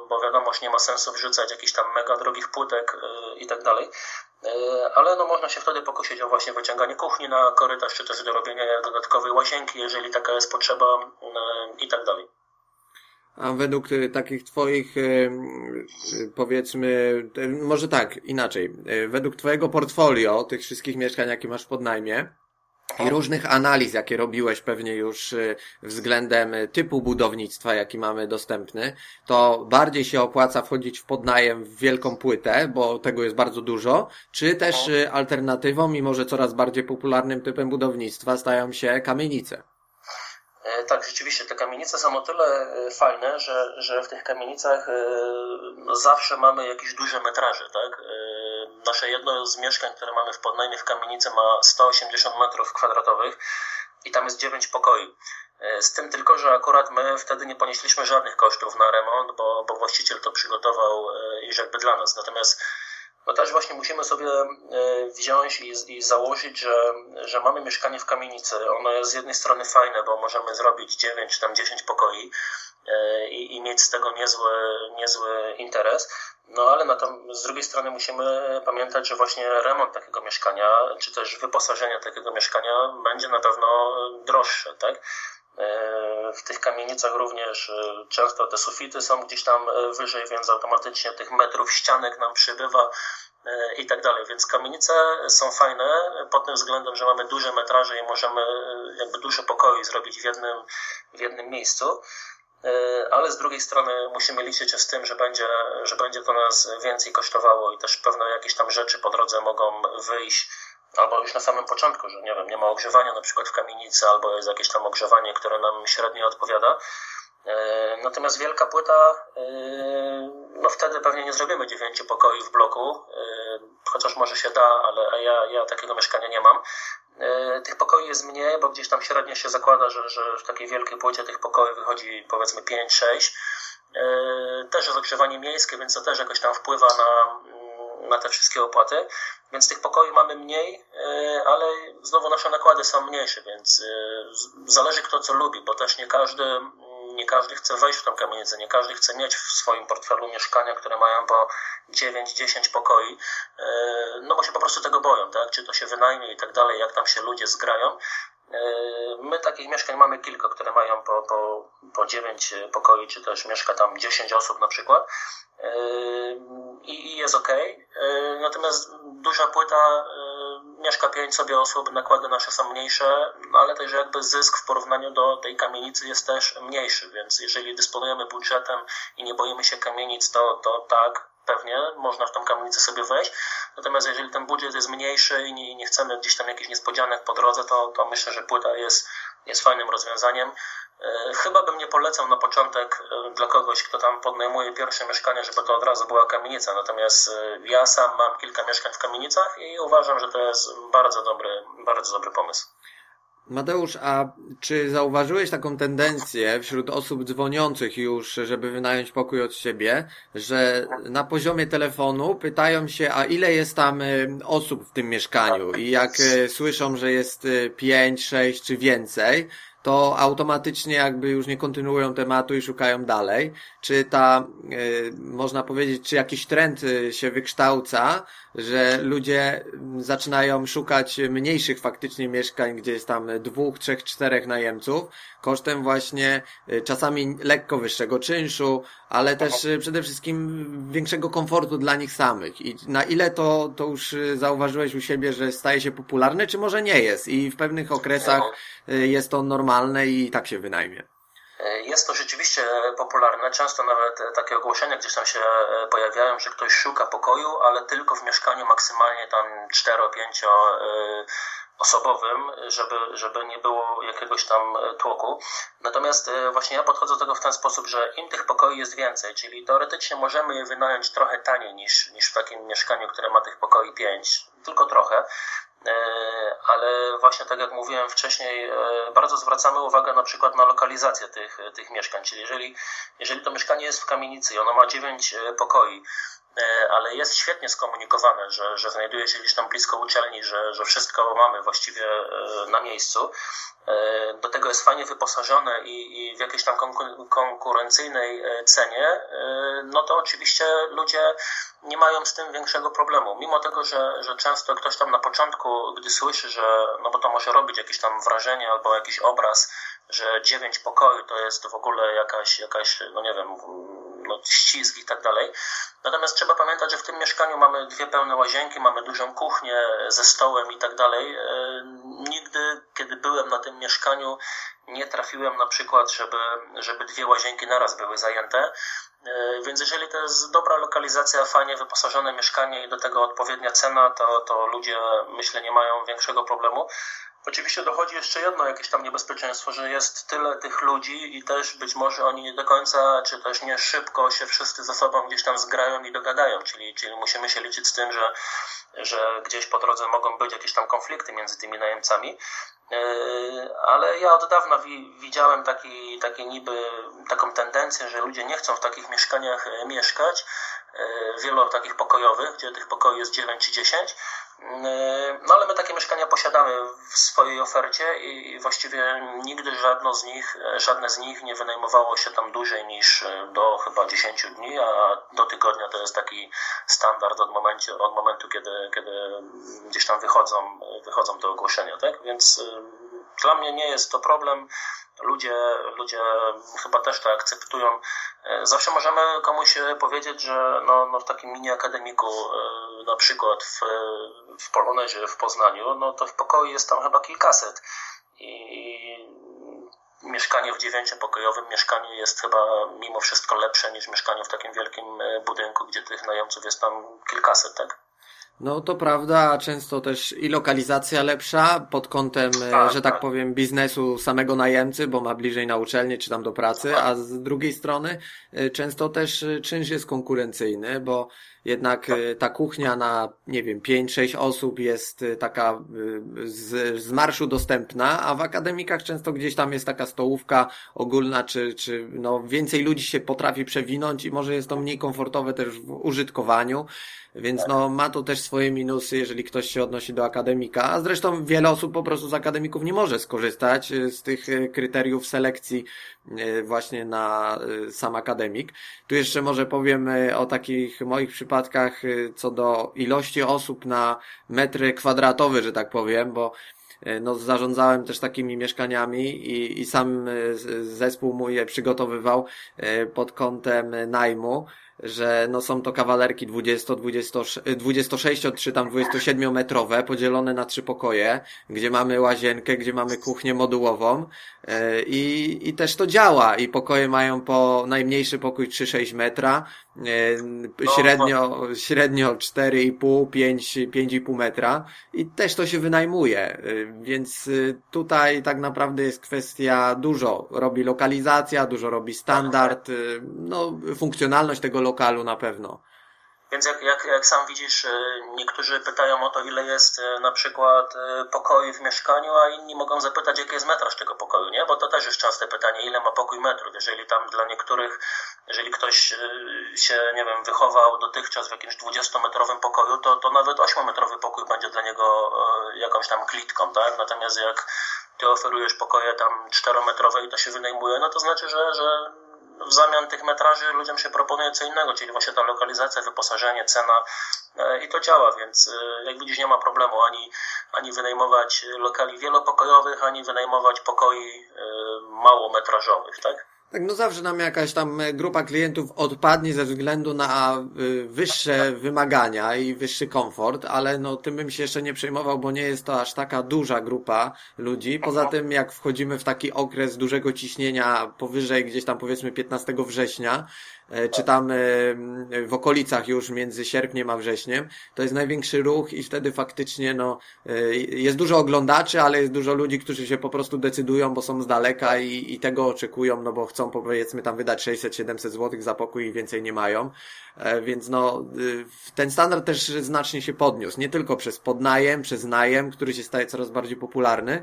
bo wiadomo, że nie ma sensu wrzucać jakichś tam mega drogich płytek e, i tak dalej, ale no można się wtedy pokusić o właśnie wyciąganie kuchni na korytarz, czy też do robienia dodatkowej łazienki, jeżeli taka jest potrzeba i tak dalej. A według e, takich Twoich, e, e, powiedzmy, może tak, inaczej, według Twojego portfolio, tych wszystkich mieszkań, jakie masz pod najmie, i różnych analiz, jakie robiłeś pewnie już względem typu budownictwa, jaki mamy dostępny, to bardziej się opłaca wchodzić w podnajem w wielką płytę, bo tego jest bardzo dużo, czy też alternatywą, mimo że coraz bardziej popularnym typem budownictwa stają się kamienice? E, tak, rzeczywiście te kamienice są o tyle e, fajne, że, że w tych kamienicach e, no, zawsze mamy jakieś duże metraże, tak? Nasze jedno z mieszkań, które mamy w podnajmie w kamienicy ma 180 metrów kwadratowych i tam jest 9 pokoi. Z tym tylko, że akurat my wtedy nie ponieśliśmy żadnych kosztów na remont, bo, bo właściciel to przygotował i jakby dla nas. Natomiast no też właśnie musimy sobie e, wziąć i, i, założyć, że, że mamy mieszkanie w kamienicy. Ono jest z jednej strony fajne, bo możemy zrobić 9 czy tam 10 pokoi e, i, i mieć z tego niezły, niezły interes. No ale na to, z drugiej strony musimy pamiętać, że właśnie remont takiego mieszkania, czy też wyposażenie takiego mieszkania będzie na pewno droższe, tak? E, w tych kamienicach również e, często te sufity są gdzieś tam e, wyżej, więc automatycznie tych metrów ścianek nam przybywa i tak dalej. Więc kamienice są fajne pod tym względem, że mamy duże metraże i możemy jakby duże pokoje zrobić w jednym, w jednym miejscu. Ale z drugiej strony musimy liczyć się z tym, że będzie, że będzie to nas więcej kosztowało i też pewne jakieś tam rzeczy po drodze mogą wyjść albo już na samym początku, że nie wiem, nie ma ogrzewania na przykład w kamienicy, albo jest jakieś tam ogrzewanie, które nam średnio odpowiada. E, natomiast wielka płyta, e, no wtedy pewnie nie zrobimy dziewięciu pokoi w bloku, e, chociaż może się da, ale ja, ja takiego mieszkania nie mam. Tych pokoi jest mniej, bo gdzieś tam średnio się zakłada, że, że w takiej wielkiej płycie tych pokoi wychodzi powiedzmy 5-6. Też ogrzewanie miejskie, więc to też jakoś tam wpływa na, na te wszystkie opłaty, więc tych pokoi mamy mniej, e, ale znowu nasze nakłady są mniejsze, więc e, zależy kto co lubi, bo też nie każdy, nie każdy chce wejść w tą kamienicę, nie każdy chce mieć w swoim portfelu mieszkania, które mają po 9-10 pokoi, e, no bo się po prostu tego boją, tak? Czy to się wynajmie i tak dalej, jak tam się ludzie zgrają. My takich mieszkań mamy kilka, które mają po, po, po 9 pokoi, czy też mieszka tam 10 osób na przykład i jest ok. Natomiast duża płyta mieszka 5 sobie osób, nakłady nasze są mniejsze, ale też jakby zysk w porównaniu do tej kamienicy jest też mniejszy, więc jeżeli dysponujemy budżetem i nie boimy się kamienic, to, to tak, pewnie można w tą kamienicę sobie wejść. Natomiast jeżeli ten budżet jest mniejszy i nie, nie chcemy gdzieś tam jakichś niespodzianek po drodze, to, to myślę, że płyta jest, jest fajnym rozwiązaniem. E, chyba bym nie polecał na początek e, dla kogoś, kto tam podnajmuje pierwsze mieszkanie, żeby to od razu była kamienica. Natomiast e, ja sam mam kilka mieszkań w kamienicach i uważam, że to jest bardzo dobry, bardzo dobry pomysł. Mateusz, a czy zauważyłeś taką tendencję wśród osób dzwoniących już, żeby wynająć pokój od siebie, że na poziomie telefonu pytają się, a ile jest tam y, osób w tym mieszkaniu? I jak y, słyszą, że jest y, pięć, sześć czy więcej, to automatycznie jakby już nie kontynuują tematu i szukają dalej. Czy ta, można powiedzieć, czy jakiś trend się wykształca, że ludzie zaczynają szukać mniejszych faktycznie mieszkań, gdzie jest tam dwóch, trzech, czterech najemców, kosztem właśnie y, czasami lekko wyższego czynszu, ale też y, przede wszystkim większego komfortu dla nich samych. I na ile to, to już y, zauważyłeś u siebie, że staje się popularne, czy może nie jest? I w pewnych okresach jest to normalne i tak się wynajmie. E, jest to rzeczywiście popularne. Często nawet e, takie ogłoszenia gdzieś tam się e, pojawiają, że ktoś szuka pokoju, ale tylko w mieszkaniu maksymalnie tam 4-5 osobowym, żeby, żeby nie było jakiegoś tam tłoku. Natomiast właśnie ja podchodzę do tego w ten sposób, że im tych pokoi jest więcej, czyli teoretycznie możemy je wynająć trochę taniej niż, niż w takim mieszkaniu, które ma tych pokoi 5, tylko trochę. E, ale właśnie tak jak mówiłem wcześniej, e, bardzo zwracamy uwagę na przykład na lokalizację tych, tych mieszkań, czyli jeżeli, jeżeli to mieszkanie jest w kamienicy i ono ma 9 e, pokoi, ale jest świetnie skomunikowane, że, że znajduje się gdzieś tam blisko uczelni, że, że wszystko mamy właściwie na miejscu. Do tego jest fajnie wyposażone i, i w jakiejś tam konkurencyjnej cenie, no to oczywiście ludzie nie mają z tym większego problemu. Mimo tego, że, że często ktoś tam na początku, gdy słyszy, że, no bo to może robić jakieś tam wrażenie albo jakiś obraz, że dziewięć pokoi to jest w ogóle jakaś, jakaś no nie wiem, no, ścisk i tak dalej. Natomiast trzeba pamiętać, że w tym mieszkaniu mamy dwie pełne łazienki, mamy dużą kuchnię ze stołem i tak dalej. E, nigdy, kiedy byłem na tym mieszkaniu, nie trafiłem na przykład, żeby, żeby dwie łazienki naraz były zajęte. E, więc jeżeli to jest dobra lokalizacja, fajnie wyposażone mieszkanie i do tego odpowiednia cena, to, to ludzie myślę nie mają większego problemu. Oczywiście dochodzi jeszcze jedno jakieś tam niebezpieczeństwo, że jest tyle tych ludzi i też być może oni nie do końca, czy też nie szybko się wszyscy ze sobą gdzieś tam zgrają i dogadają, czyli, czyli musimy się liczyć z tym, że, że gdzieś po drodze mogą być jakieś tam konflikty między tymi najemcami. E, ale ja od dawna wi widziałem taki, taki niby taką tendencję, że ludzie nie chcą w takich mieszkaniach e, mieszkać, e, wielu takich pokojowych, gdzie tych pokoi jest 9 czy 10. No ale my takie mieszkania posiadamy w swojej ofercie i właściwie nigdy żadno z nich, żadne z nich nie wynajmowało się tam dłużej niż do chyba 10 dni, a do tygodnia to jest taki standard od momentu, od momentu kiedy, kiedy gdzieś tam wychodzą, wychodzą te ogłoszenia, tak? Więc dla mnie nie jest to problem. Ludzie, ludzie chyba też to akceptują. E, zawsze możemy komuś powiedzieć, że no, no w takim mini akademiku, na przykład w, w Polonezie w Poznaniu, no to w pokoju jest tam chyba kilkaset. I mieszkanie w dziewięciopokojowym mieszkaniu jest chyba mimo wszystko lepsze niż mieszkanie w takim wielkim budynku, gdzie tych najemców jest tam kilkaset, tak? No to prawda, często też i lokalizacja lepsza pod kątem, e, tak, że tak, tak, powiem, biznesu samego najemcy, bo ma bliżej na uczelnię czy tam do pracy, a z drugiej strony e, często też e, czynsz jest konkurencyjny, bo jednak tak. ta kuchnia na, nie wiem, 5-6 osób jest taka z, z marszu dostępna, a w akademikach często gdzieś tam jest taka stołówka ogólna, czy, czy no więcej ludzi się potrafi przewinąć i może jest to mniej komfortowe też w użytkowaniu. Więc no, ma to też swoje minusy, jeżeli ktoś się odnosi do akademika, a zresztą wiele osób po prostu z akademików nie może skorzystać e, z tych e, kryteriów selekcji e, właśnie na sam akademik. Tu jeszcze może powiem o takich moich przypadkach co do ilości osób na metry kwadratowy, że tak powiem, bo no, zarządzałem też takimi mieszkaniami i, i sam zespół mój je przygotowywał pod kątem najmu że no są to kawalerki 20, 20, 26 czy tam 27 metrowe, podzielone na trzy pokoje, gdzie mamy łazienkę, gdzie mamy kuchnię modułową e, i, i też to działa. I pokoje mają po najmniejszy pokój 3-6 metra, e, średnio, średnio 4,5, 5, 5,5 metra. I też to się wynajmuje, e, więc tutaj tak naprawdę jest kwestia dużo. Robi lokalizacja, dużo robi standard, no funkcjonalność tego lokalu na pewno. Więc jak, jak, jak sam widzisz, niektórzy pytają o to, ile jest na przykład pokoi w mieszkaniu, a inni mogą zapytać, jaki jest metraż tego pokoju, nie? Bo to też jest częste pytanie, ile ma pokój metrów. Jeżeli tam dla niektórych, jeżeli ktoś się, nie wiem, wychował dotychczas w jakimś 20-metrowym pokoju, to, to nawet 8-metrowy pokój będzie dla niego jakąś tam klitką, tak? Natomiast jak ty oferujesz pokoje tam 4-metrowe i to się wynajmuje, no to znaczy, że, że w zamian tych metraży ludziom się proponuje co innego, czyli właśnie ta lokalizacja, wyposażenie, cena e, i to działa, więc e, jak widzisz nie ma problemu ani, ani wynajmować lokali wielopokojowych, ani wynajmować pokoi e, małometrażowych, tak? Tak, no zawsze nam jakaś tam e, grupa klientów odpadnie ze względu na y, wyższe wymagania i wyższy komfort, ale no tym bym się jeszcze nie przejmował, bo nie jest to aż taka duża grupa ludzi. Poza tym jak wchodzimy w taki okres dużego ciśnienia powyżej gdzieś tam powiedzmy 15 września, E, czy tam e, w okolicach już między sierpniem a wrześniem, to jest największy ruch i wtedy faktycznie no, e, jest dużo oglądaczy, ale jest dużo ludzi, którzy się po prostu decydują, bo są z daleka i, i tego oczekują, no bo chcą powiedzmy tam wydać 600-700 zł za pokój i więcej nie mają. Więc no, ten standard też znacznie się podniósł. Nie tylko przez podnajem, przez najem, który się staje coraz bardziej popularny.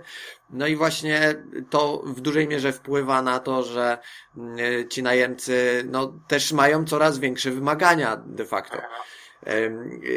No i właśnie to w dużej mierze wpływa na to, że ci najemcy, no, też mają coraz większe wymagania de facto.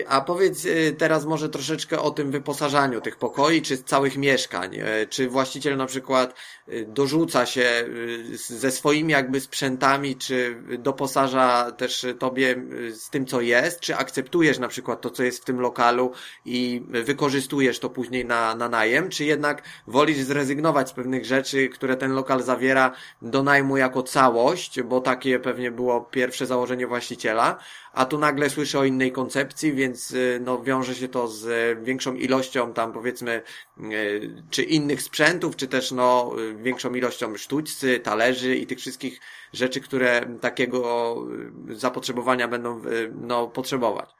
A powiedz y, teraz może troszeczkę o tym wyposażaniu tych pokoi, czy całych mieszkań. E, czy właściciel na przykład y, dorzuca się y, ze swoimi jakby sprzętami, czy doposaża też tobie z tym, co jest, czy akceptujesz na przykład to, co jest w tym lokalu i wykorzystujesz to później na, na najem, czy jednak wolisz zrezygnować z pewnych rzeczy, które ten lokal zawiera do najmu jako całość, bo takie pewnie było pierwsze założenie właściciela, a tu nagle słyszę o innej koncepcji, więc y, no, wiąże się to z y, większą ilością tam powiedzmy y, czy innych sprzętów, czy też no, większą ilością sztućcy, talerzy i tych wszystkich rzeczy, które takiego zapotrzebowania będą no, potrzebować.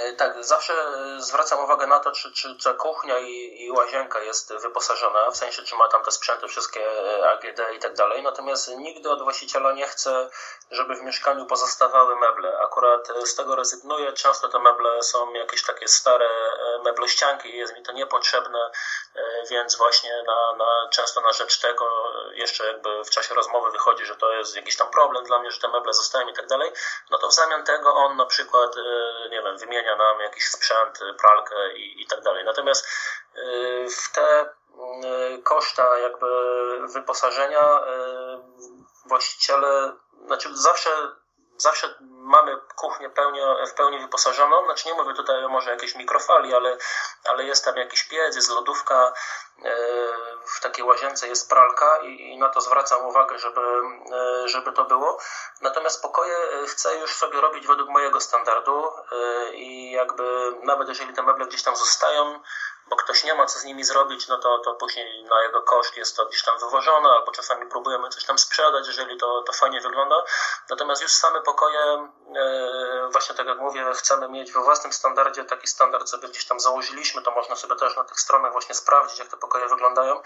E, tak, zawsze zwracam uwagę na to, czy, czy kuchnia i, i łazienka jest wyposażona, w sensie, czy ma tam te sprzęty wszystkie e, AGD i tak dalej. Natomiast nigdy od właściciela nie chcę, żeby w mieszkaniu pozostawały meble. Akurat e, z tego rezygnuję. Często te meble są jakieś takie stare meblościanki i jest mi to niepotrzebne, więc właśnie na, na, często na rzecz tego jeszcze jakby w czasie rozmowy wychodzi, że to jest jakiś tam problem dla mnie, że te meble zostają i tak dalej. No to w zamian tego on na przykład, nie wiem, wymienia nam jakiś sprzęt, y, pralkę i, i tak dalej. Natomiast y, w te y, koszta jakby wyposażenia właściciele, znaczy zawsze zawsze mamy kuchnię w pełni wyposażoną. Znaczy nie mówię tutaj o może jakiejś mikrofali, ale, ale jest tam jakiś piec, jest lodówka, e, w takiej łazience jest pralka i, i na to zwracam uwagę, żeby, e, żeby to było. Natomiast pokoje chcę już sobie robić według mojego standardu e, i jakby nawet jeżeli te meble gdzieś tam zostają, bo ktoś nie ma co z nimi zrobić, no to, to później na jego koszt jest to gdzieś tam wywożone, albo czasami próbujemy coś tam sprzedać, jeżeli to, to fajnie wygląda. Natomiast już same pokoje, e, właśnie tak jak mówię, chcemy mieć we własnym standardzie, taki standard sobie gdzieś tam założyliśmy, to można sobie też na tych stronach właśnie sprawdzić, jak te pokoje wyglądają,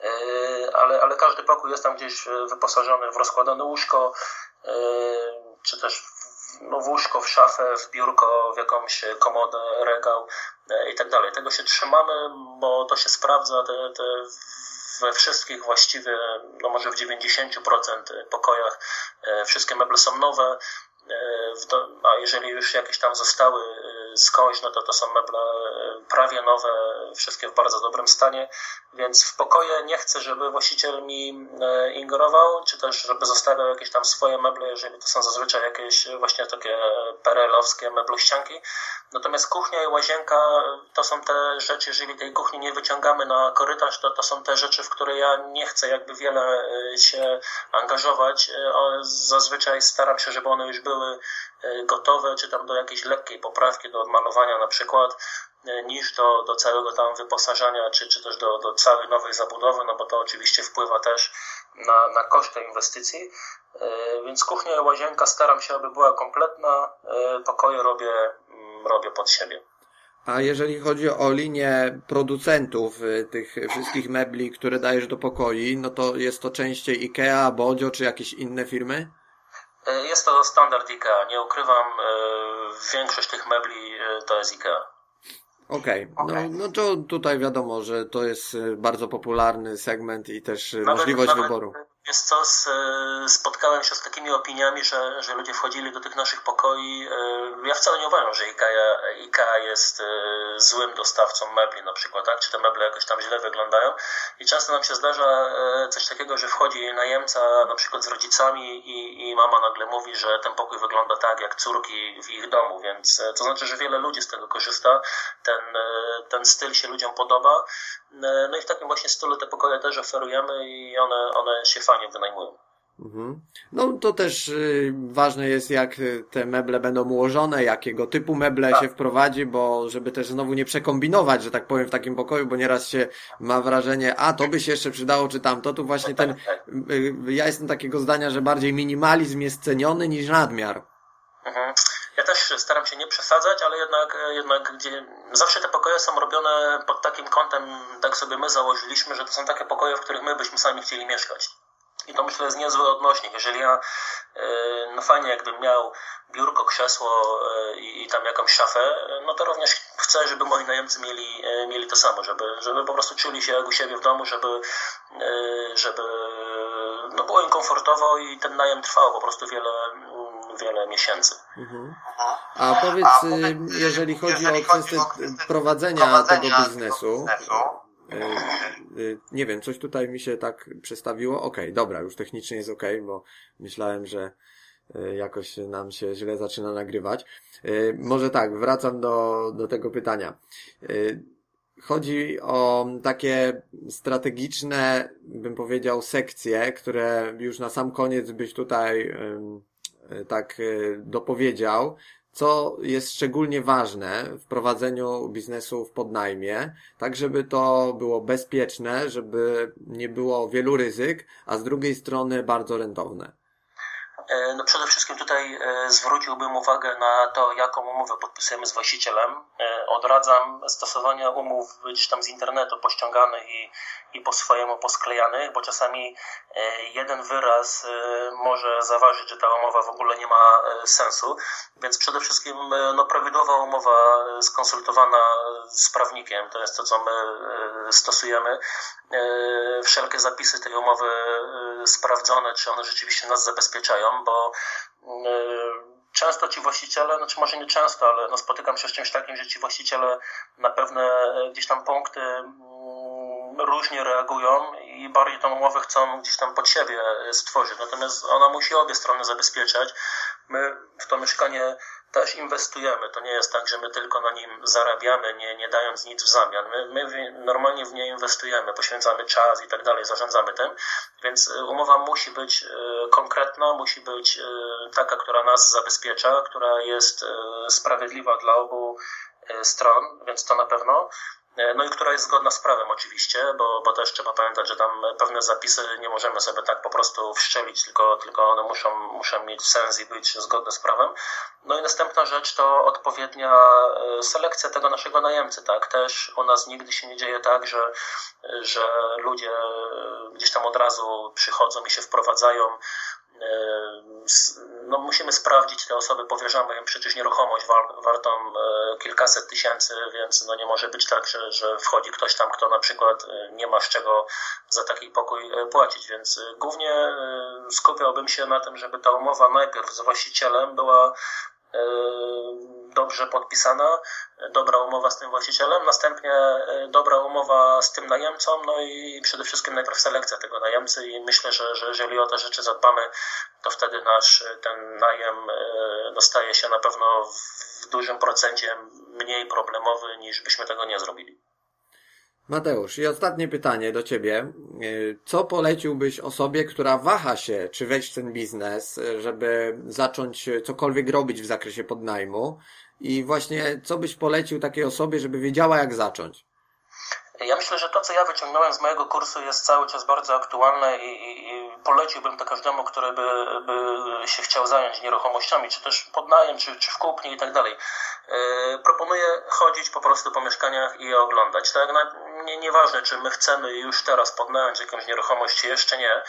e, ale, ale każdy pokój jest tam gdzieś wyposażony w rozkładane łóżko, e, czy też no, w łóżko, w szafę, w biurko, w jakąś komodę, regał e, i tak dalej. Tego się trzymamy, bo to się sprawdza, te, te we wszystkich właściwie, no może w 90% pokojach e, wszystkie meble są nowe, e, a jeżeli już jakieś tam zostały skądś, no to to są meble prawie nowe, wszystkie w bardzo dobrym stanie, więc w pokoje nie chcę, żeby właściciel mi e, ingerował, czy też żeby zostawiał jakieś tam swoje meble, jeżeli to są zazwyczaj jakieś właśnie takie perelowskie meblościanki. Natomiast kuchnia i łazienka to są te rzeczy, jeżeli tej kuchni nie wyciągamy na korytarz, to to są te rzeczy, w które ja nie chcę jakby wiele e, się angażować. E, zazwyczaj staram się, żeby one już były gotowe, czy tam do jakiejś lekkiej poprawki, do odmalowania na przykład. E, niż do, do całego tam wyposażania, czy, czy też do, do całej nowej zabudowy, no bo to oczywiście wpływa też na, na koszty inwestycji. E, więc kuchnia i łazienka staram się, aby była kompletna, e, pokoje robię, mm, robię pod siebie. A jeżeli chodzi o linię producentów tych wszystkich mebli, które dajesz do pokoi, no to jest to częściej IKEA, Bodzio czy jakieś inne firmy? Jest to standard IKEA. Nie ukrywam, większość tych mebli to jest IKEA. Okej, okay. okay. no, no to tutaj wiadomo, że to jest bardzo popularny segment i też nawet, możliwość nawet, wyboru. Jest co, spotkałem się z takimi opiniami, że, że ludzie wchodzili do tych naszych pokoi. E, ja wcale nie uważam, że IKEA, IKEA jest e, złym dostawcą mebli na przykład, tak? czy te meble jakoś tam źle wyglądają. I często nam się zdarza e, coś takiego, że wchodzi najemca na przykład z rodzicami i, i mama nagle mówi, że ten pokój wygląda tak jak córki w ich domu, więc to znaczy, że wiele ludzi z tego korzysta. Ten, ten styl się ludziom podoba. No i w takim właśnie stylu te pokoje też oferujemy i one, one się fajnie wynajmują. Mhm. No to też y, ważne jest, jak te meble będą ułożone, jakiego typu meble tak. się wprowadzi, bo żeby też znowu nie przekombinować, że tak powiem, w takim pokoju, bo nieraz się ma wrażenie, a to by się jeszcze przydało, czy tamto. Tu właśnie ten, y, y, ja jestem takiego zdania, że bardziej minimalizm jest ceniony niż nadmiar. Mhm. Też staram się nie przesadzać, ale jednak, jednak gdzie zawsze te pokoje są robione pod takim kątem, tak sobie my założyliśmy, że to są takie pokoje, w których my byśmy sami chcieli mieszkać. I to myślę jest niezły odnośnik. Jeżeli ja, e, no fajnie jakbym miał biurko, krzesło e, i, tam jakąś szafę, no to również chcę, żeby moi najemcy mieli, e, mieli to samo, żeby, żeby po prostu czuli się jak u siebie w domu, żeby, żeby no było im komfortowo i ten najem trwał po prostu wiele, wiele miesięcy. Mhm. A powiedz, A powiedz, jeżeli chodzi jeżeli o kwestię prowadzenia, prowadzenia tego biznesu, e, e, nie wiem, coś tutaj mi się tak przestawiło. Okej, okay, dobra, już technicznie jest ok, bo myślałem, że jakoś nam się źle zaczyna nagrywać. Może tak, wracam do, do tego pytania. Chodzi o takie strategiczne, bym powiedział, sekcje, które już na sam koniec byś tutaj tak e, dopowiedział, co jest szczególnie ważne w prowadzeniu biznesu w podnajmie, tak żeby to było bezpieczne, żeby nie było wielu ryzyk, a z drugiej strony bardzo rentowne. E, no przede wszystkim tutaj e, zwróciłbym uwagę na to, jaką umowę podpisujemy z właścicielem. E, odradzam stosowania umów gdzieś tam z internetu pościąganych i, i po swojemu posklejanych, bo czasami jeden wyraz może zaważyć, że ta umowa w ogóle nie ma sensu. Więc przede wszystkim no, prawidłowa umowa skonsultowana z prawnikiem, to jest to, co my stosujemy. Wszelkie zapisy tej umowy sprawdzone, czy one rzeczywiście nas zabezpieczają bo często ci właściciele, znaczy może nie często, ale no spotykam się z czymś takim, że ci właściciele na pewne gdzieś tam punkty różnie reagują i bardziej tą umowę chcą gdzieś tam pod siebie stworzyć. Natomiast ona musi obie strony zabezpieczać. My w to mieszkanie też inwestujemy. To nie jest tak, że my tylko na nim zarabiamy, nie, nie dając nic w zamian. My, my normalnie w nie inwestujemy, poświęcamy czas i tak dalej, zarządzamy tym, więc y, umowa musi być y, konkretna, musi być taka, która nas zabezpiecza, która jest sprawiedliwa dla obu stron, więc to na pewno. E, no i która jest zgodna z prawem oczywiście, bo, bo też trzeba pamiętać, że tam pewne zapisy nie możemy sobie tak po prostu wszczelić, tylko, tylko one muszą, muszą mieć sens i być zgodne z prawem. No i następna rzecz to odpowiednia e, selekcja tego naszego najemcy, tak? Też u nas nigdy się nie dzieje tak, że, że ludzie gdzieś tam od razu przychodzą i się wprowadzają no musimy sprawdzić te osoby, powierzamy im przecież nieruchomość wartą e, kilkaset tysięcy, więc no nie może być tak, że, że wchodzi ktoś tam, kto na przykład e, nie ma z czego za taki pokój e, płacić, więc głównie skupiałbym się na tym, żeby ta umowa najpierw z właścicielem była dobrze podpisana, dobra umowa z tym właścicielem, następnie e, dobra umowa z tym najemcą, no i przede wszystkim najpierw selekcja tego najemcy i myślę, że, że jeżeli o te rzeczy zadbamy, to wtedy nasz e, ten najem dostaje e, się na pewno w dużym procencie mniej problemowy niż byśmy tego nie zrobili. Mateusz, i ostatnie pytanie do Ciebie. Co poleciłbyś osobie, która waha się, czy wejść w ten biznes, żeby zacząć cokolwiek robić w zakresie podnajmu? I właśnie co byś polecił takiej osobie, żeby wiedziała jak zacząć? Ja myślę, że to, co ja wyciągnąłem z mojego kursu jest cały czas bardzo aktualne i, i, i poleciłbym to każdemu, który by, by się chciał zająć nieruchomościami, czy też podnajem, czy, czy w kupnie i tak dalej. Proponuję chodzić po prostu po mieszkaniach i je oglądać. Tak? Nie, nieważne, czy my chcemy już teraz podnająć jakąś nieruchomość, czy jeszcze nie,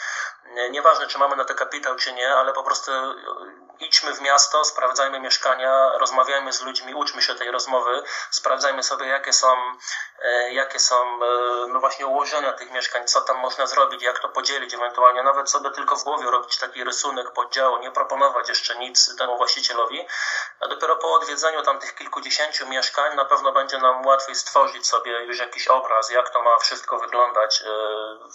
nieważne, czy mamy na to kapitał, czy nie, ale po prostu idźmy w miasto, sprawdzajmy mieszkania, rozmawiajmy z ludźmi, uczmy się tej rozmowy, sprawdzajmy sobie, jakie są, e, jakie są e, no właśnie ułożenia tych mieszkań, co tam można zrobić, jak to podzielić, ewentualnie nawet sobie tylko w głowie robić taki rysunek podziału, nie proponować jeszcze nic temu właścicielowi, a dopiero po odwiedzeniu tam tych kilkudziesięciu mieszkań na pewno będzie nam łatwiej stworzyć sobie już jakiś obraz, jak to ma wszystko wyglądać e,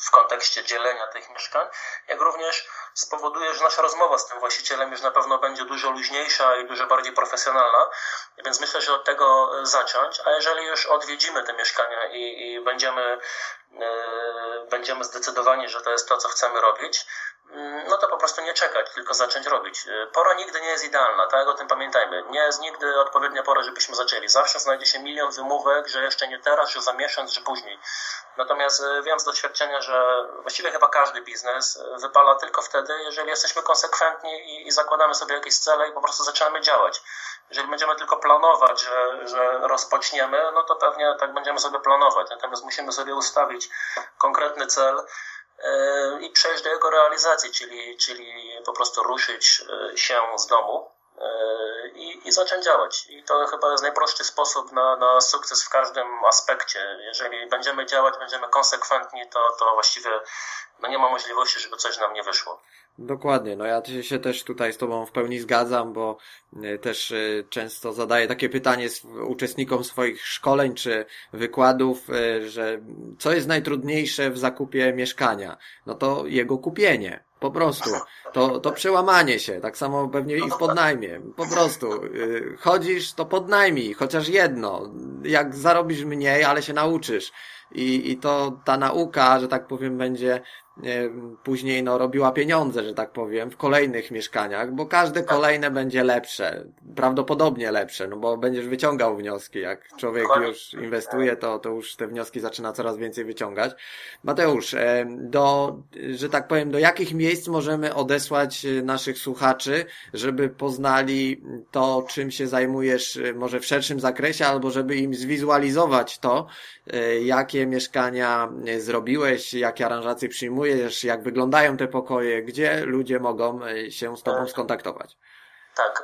w kontekście dzielenia tych mieszkań, jak również spowoduje, że nasza rozmowa z tym właścicielem już na pewno będzie dużo luźniejsza i dużo bardziej profesjonalna, więc myślę, że od tego zacząć, a jeżeli już odwiedzimy te mieszkania i, i będziemy, yy, będziemy zdecydowani, że to jest to, co chcemy robić, no to po prostu nie czekać, tylko zacząć robić. Y, pora nigdy nie jest idealna, tak? O tym pamiętajmy. Nie jest nigdy odpowiednia pora, żebyśmy zaczęli. Zawsze znajdzie się milion wymówek, że jeszcze nie teraz, że za miesiąc, że później. Natomiast y, wiem z doświadczenia, że właściwie chyba każdy biznes y, wypala tylko wtedy, jeżeli jesteśmy konsekwentni i, i zakładamy sobie jakieś cele i po prostu zaczynamy działać. Jeżeli będziemy tylko planować, że, że rozpoczniemy, no to pewnie tak będziemy sobie planować. Natomiast musimy sobie ustawić konkretny cel, i przejść do jego realizacji, czyli, czyli po prostu ruszyć e, się z domu e, i, i zacząć działać. I to chyba jest najprostszy sposób na, na sukces w każdym aspekcie. Jeżeli będziemy działać, będziemy konsekwentni, to, to właściwie no nie ma możliwości, żeby coś nam nie wyszło. Dokładnie, no ja się też tutaj z Tobą w pełni zgadzam, bo e, też e, często zadaję takie pytanie uczestnikom swoich szkoleń czy wykładów, e, że co jest najtrudniejsze w zakupie mieszkania? No to jego kupienie. Po prostu. To, to przełamanie się. Tak samo pewnie i w podnajmie. Po prostu. Chodzisz, to podnajmij. Chociaż jedno. Jak zarobisz mniej, ale się nauczysz. I, I to ta nauka, że tak powiem, będzie później no, robiła pieniądze, że tak powiem, w kolejnych mieszkaniach, bo każde kolejne będzie lepsze, prawdopodobnie lepsze, no bo będziesz wyciągał wnioski. Jak człowiek już inwestuje, to, to już te wnioski zaczyna coraz więcej wyciągać. Mateusz, do, że tak powiem, do jakich miejsc możemy odesłać e, naszych słuchaczy, żeby poznali to, czym się zajmujesz, e, może w szerszym zakresie, albo żeby im zwizualizować to, e, jakie mieszkania zrobiłeś, jakie aranżacje przyjmujesz, planujesz, jak wyglądają te pokoje, gdzie ludzie mogą e, się z Tobą skontaktować? Tak,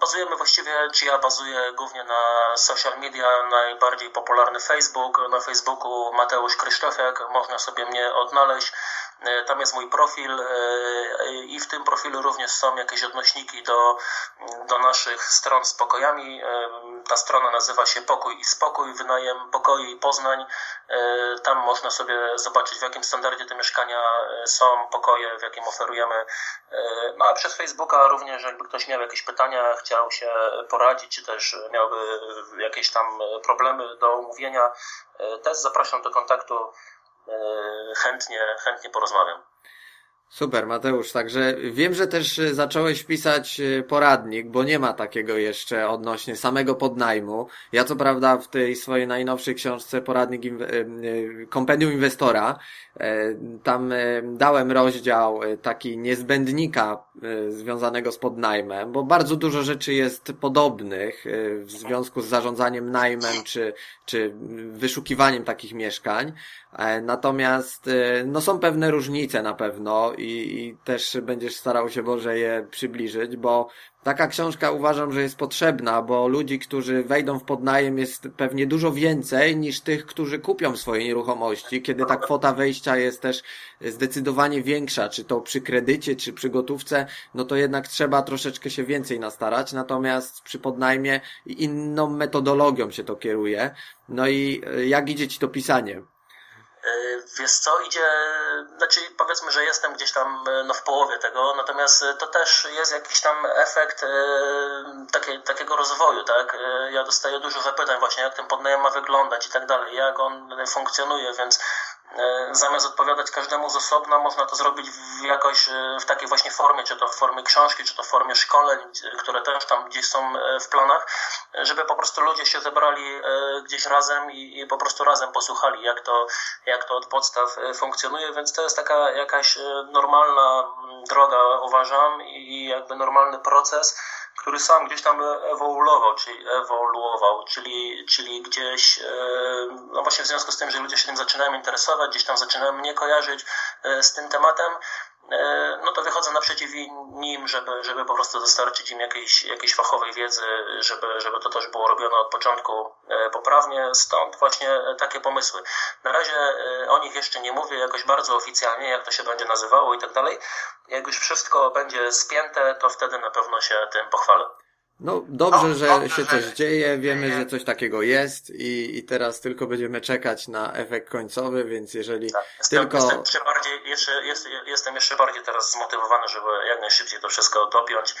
bazujemy właściwie, czy ja bazuję głównie na social media, najbardziej popularny Facebook. Na Facebooku Mateusz Krzysztofiak, można sobie mnie odnaleźć. E, tam jest mój profil e, i w tym profilu również są jakieś odnośniki do, do naszych stron z pokojami. E, ta strona nazywa się Pokój i Spokój, wynajem pokoi Poznań. Tam można sobie zobaczyć w jakim standardzie te mieszkania są, pokoje, w jakim oferujemy. No a przez Facebooka również jakby ktoś miał jakieś pytania, chciał się poradzić, czy też miałby jakieś tam problemy do omówienia, też zapraszam do kontaktu chętnie, chętnie porozmawiam. Super, Mateusz. Także wiem, że też e, zacząłeś pisać e, poradnik, bo nie ma takiego jeszcze odnośnie samego podnajmu. Ja co prawda w tej swojej najnowszej książce Poradnik Kompendium Inwestora tam dałem rozdział taki niezbędnika związanego z podnajmem, bo bardzo dużo rzeczy jest podobnych w związku z zarządzaniem najmem czy, czy wyszukiwaniem takich mieszkań. E, natomiast e, no są pewne różnice na pewno i, i też będziesz starał się Boże je przybliżyć, bo taka książka uważam, że jest potrzebna, bo ludzi, którzy wejdą w podnajem jest pewnie dużo więcej niż tych, którzy kupią swoje nieruchomości, kiedy ta kwota wejścia jest też zdecydowanie większa, czy to przy kredycie, czy przy gotówce, no to jednak trzeba troszeczkę się więcej nastarać, natomiast przy podnajmie inną metodologią się to kieruje. No i e, jak idzie Ci to pisanie? E, wiesz co, idzie, znaczy powiedzmy, że jestem gdzieś tam e, no, w połowie tego, natomiast to też jest jakiś tam efekt e, takie, takiego rozwoju, tak? E, ja dostaję dużo zapytań właśnie, jak ten podnajem ma wyglądać i tak dalej, jak on funkcjonuje, więc E, zamiast odpowiadać każdemu z osobna, można to zrobić w jakoś e, w takiej właśnie formie, czy to w formie książki, czy to w formie szkoleń, które też tam gdzieś są e, w planach, żeby po prostu ludzie się zebrali gdzieś razem i, i po prostu razem posłuchali, jak to, jak to od podstaw funkcjonuje, więc to jest taka jakaś normalna droga, uważam, i jakby normalny proces który sam gdzieś tam ewoluował, czyli ewoluował, czyli, czyli gdzieś, no właśnie w związku z tym, że ludzie się tym zaczynają interesować, gdzieś tam zaczynają mnie kojarzyć z tym tematem, E, no to wychodzę naprzeciw nim, żeby, żeby po prostu dostarczyć im jakiejś, jakiejś fachowej wiedzy, żeby, żeby to też było robione od początku e, poprawnie, stąd właśnie takie pomysły. Na razie e, o nich jeszcze nie mówię jakoś bardzo oficjalnie, jak to się będzie nazywało i tak dalej. Jak już wszystko będzie spięte, to wtedy na pewno się tym pochwalę. No dobrze, że dobrze, się coś dzieje, wiemy, że coś takiego jest i, i teraz tylko będziemy czekać na efekt końcowy, więc jeżeli tak, jestem, tylko... Jestem jeszcze bardziej, jeszcze, jest, jestem jeszcze bardziej teraz zmotywowany, żeby jak najszybciej to wszystko dopiąć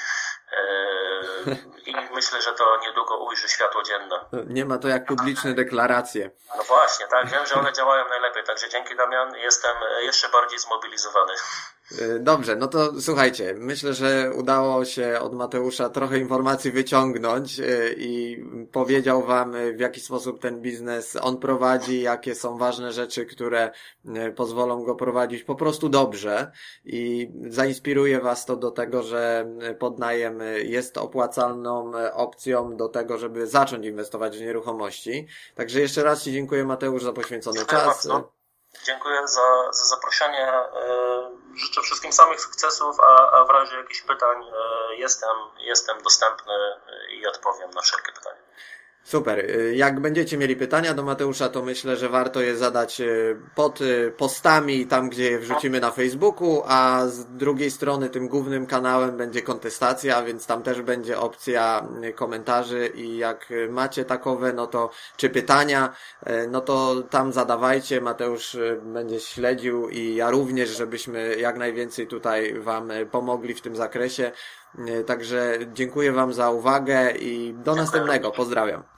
yy, i myślę, że to niedługo ujrzy światło dzienne. Nie ma to jak publiczne deklaracje. No właśnie, tak, wiem, że one działają najlepiej, także dzięki Damian jestem jeszcze bardziej zmobilizowany. E, dobrze, no to słuchajcie, myślę, że udało się od Mateusza trochę informacji wyciągnąć e, i powiedział wam e, w jaki sposób ten biznes on prowadzi, jakie są ważne rzeczy, które pozwolą go prowadzić po prostu dobrze i zainspiruje was to do tego, że podnajem jest opłacalną opcją do tego, żeby zacząć inwestować w nieruchomości. Także jeszcze raz Ci dziękuję Mateusz za poświęcony czas. Dziękuję za, za zaproszenie. E, życzę wszystkim samych sukcesów, a, a w razie jakichś pytań e, jestem, jestem dostępny i odpowiem na wszelkie pytania. Super. Y, jak będziecie mieli pytania do Mateusza, to myślę, że warto je zadać y, pod y, postami, tam gdzie je wrzucimy na Facebooku, a z drugiej strony tym głównym kanałem będzie kontestacja, więc tam też będzie opcja komentarzy i jak macie takowe, no to czy pytania, no to tam zadawajcie. Mateusz będzie śledził i ja również, żebyśmy jak najwięcej tutaj Wam pomogli w tym zakresie. Także dziękuję Wam za uwagę i do następnego. Pozdrawiam.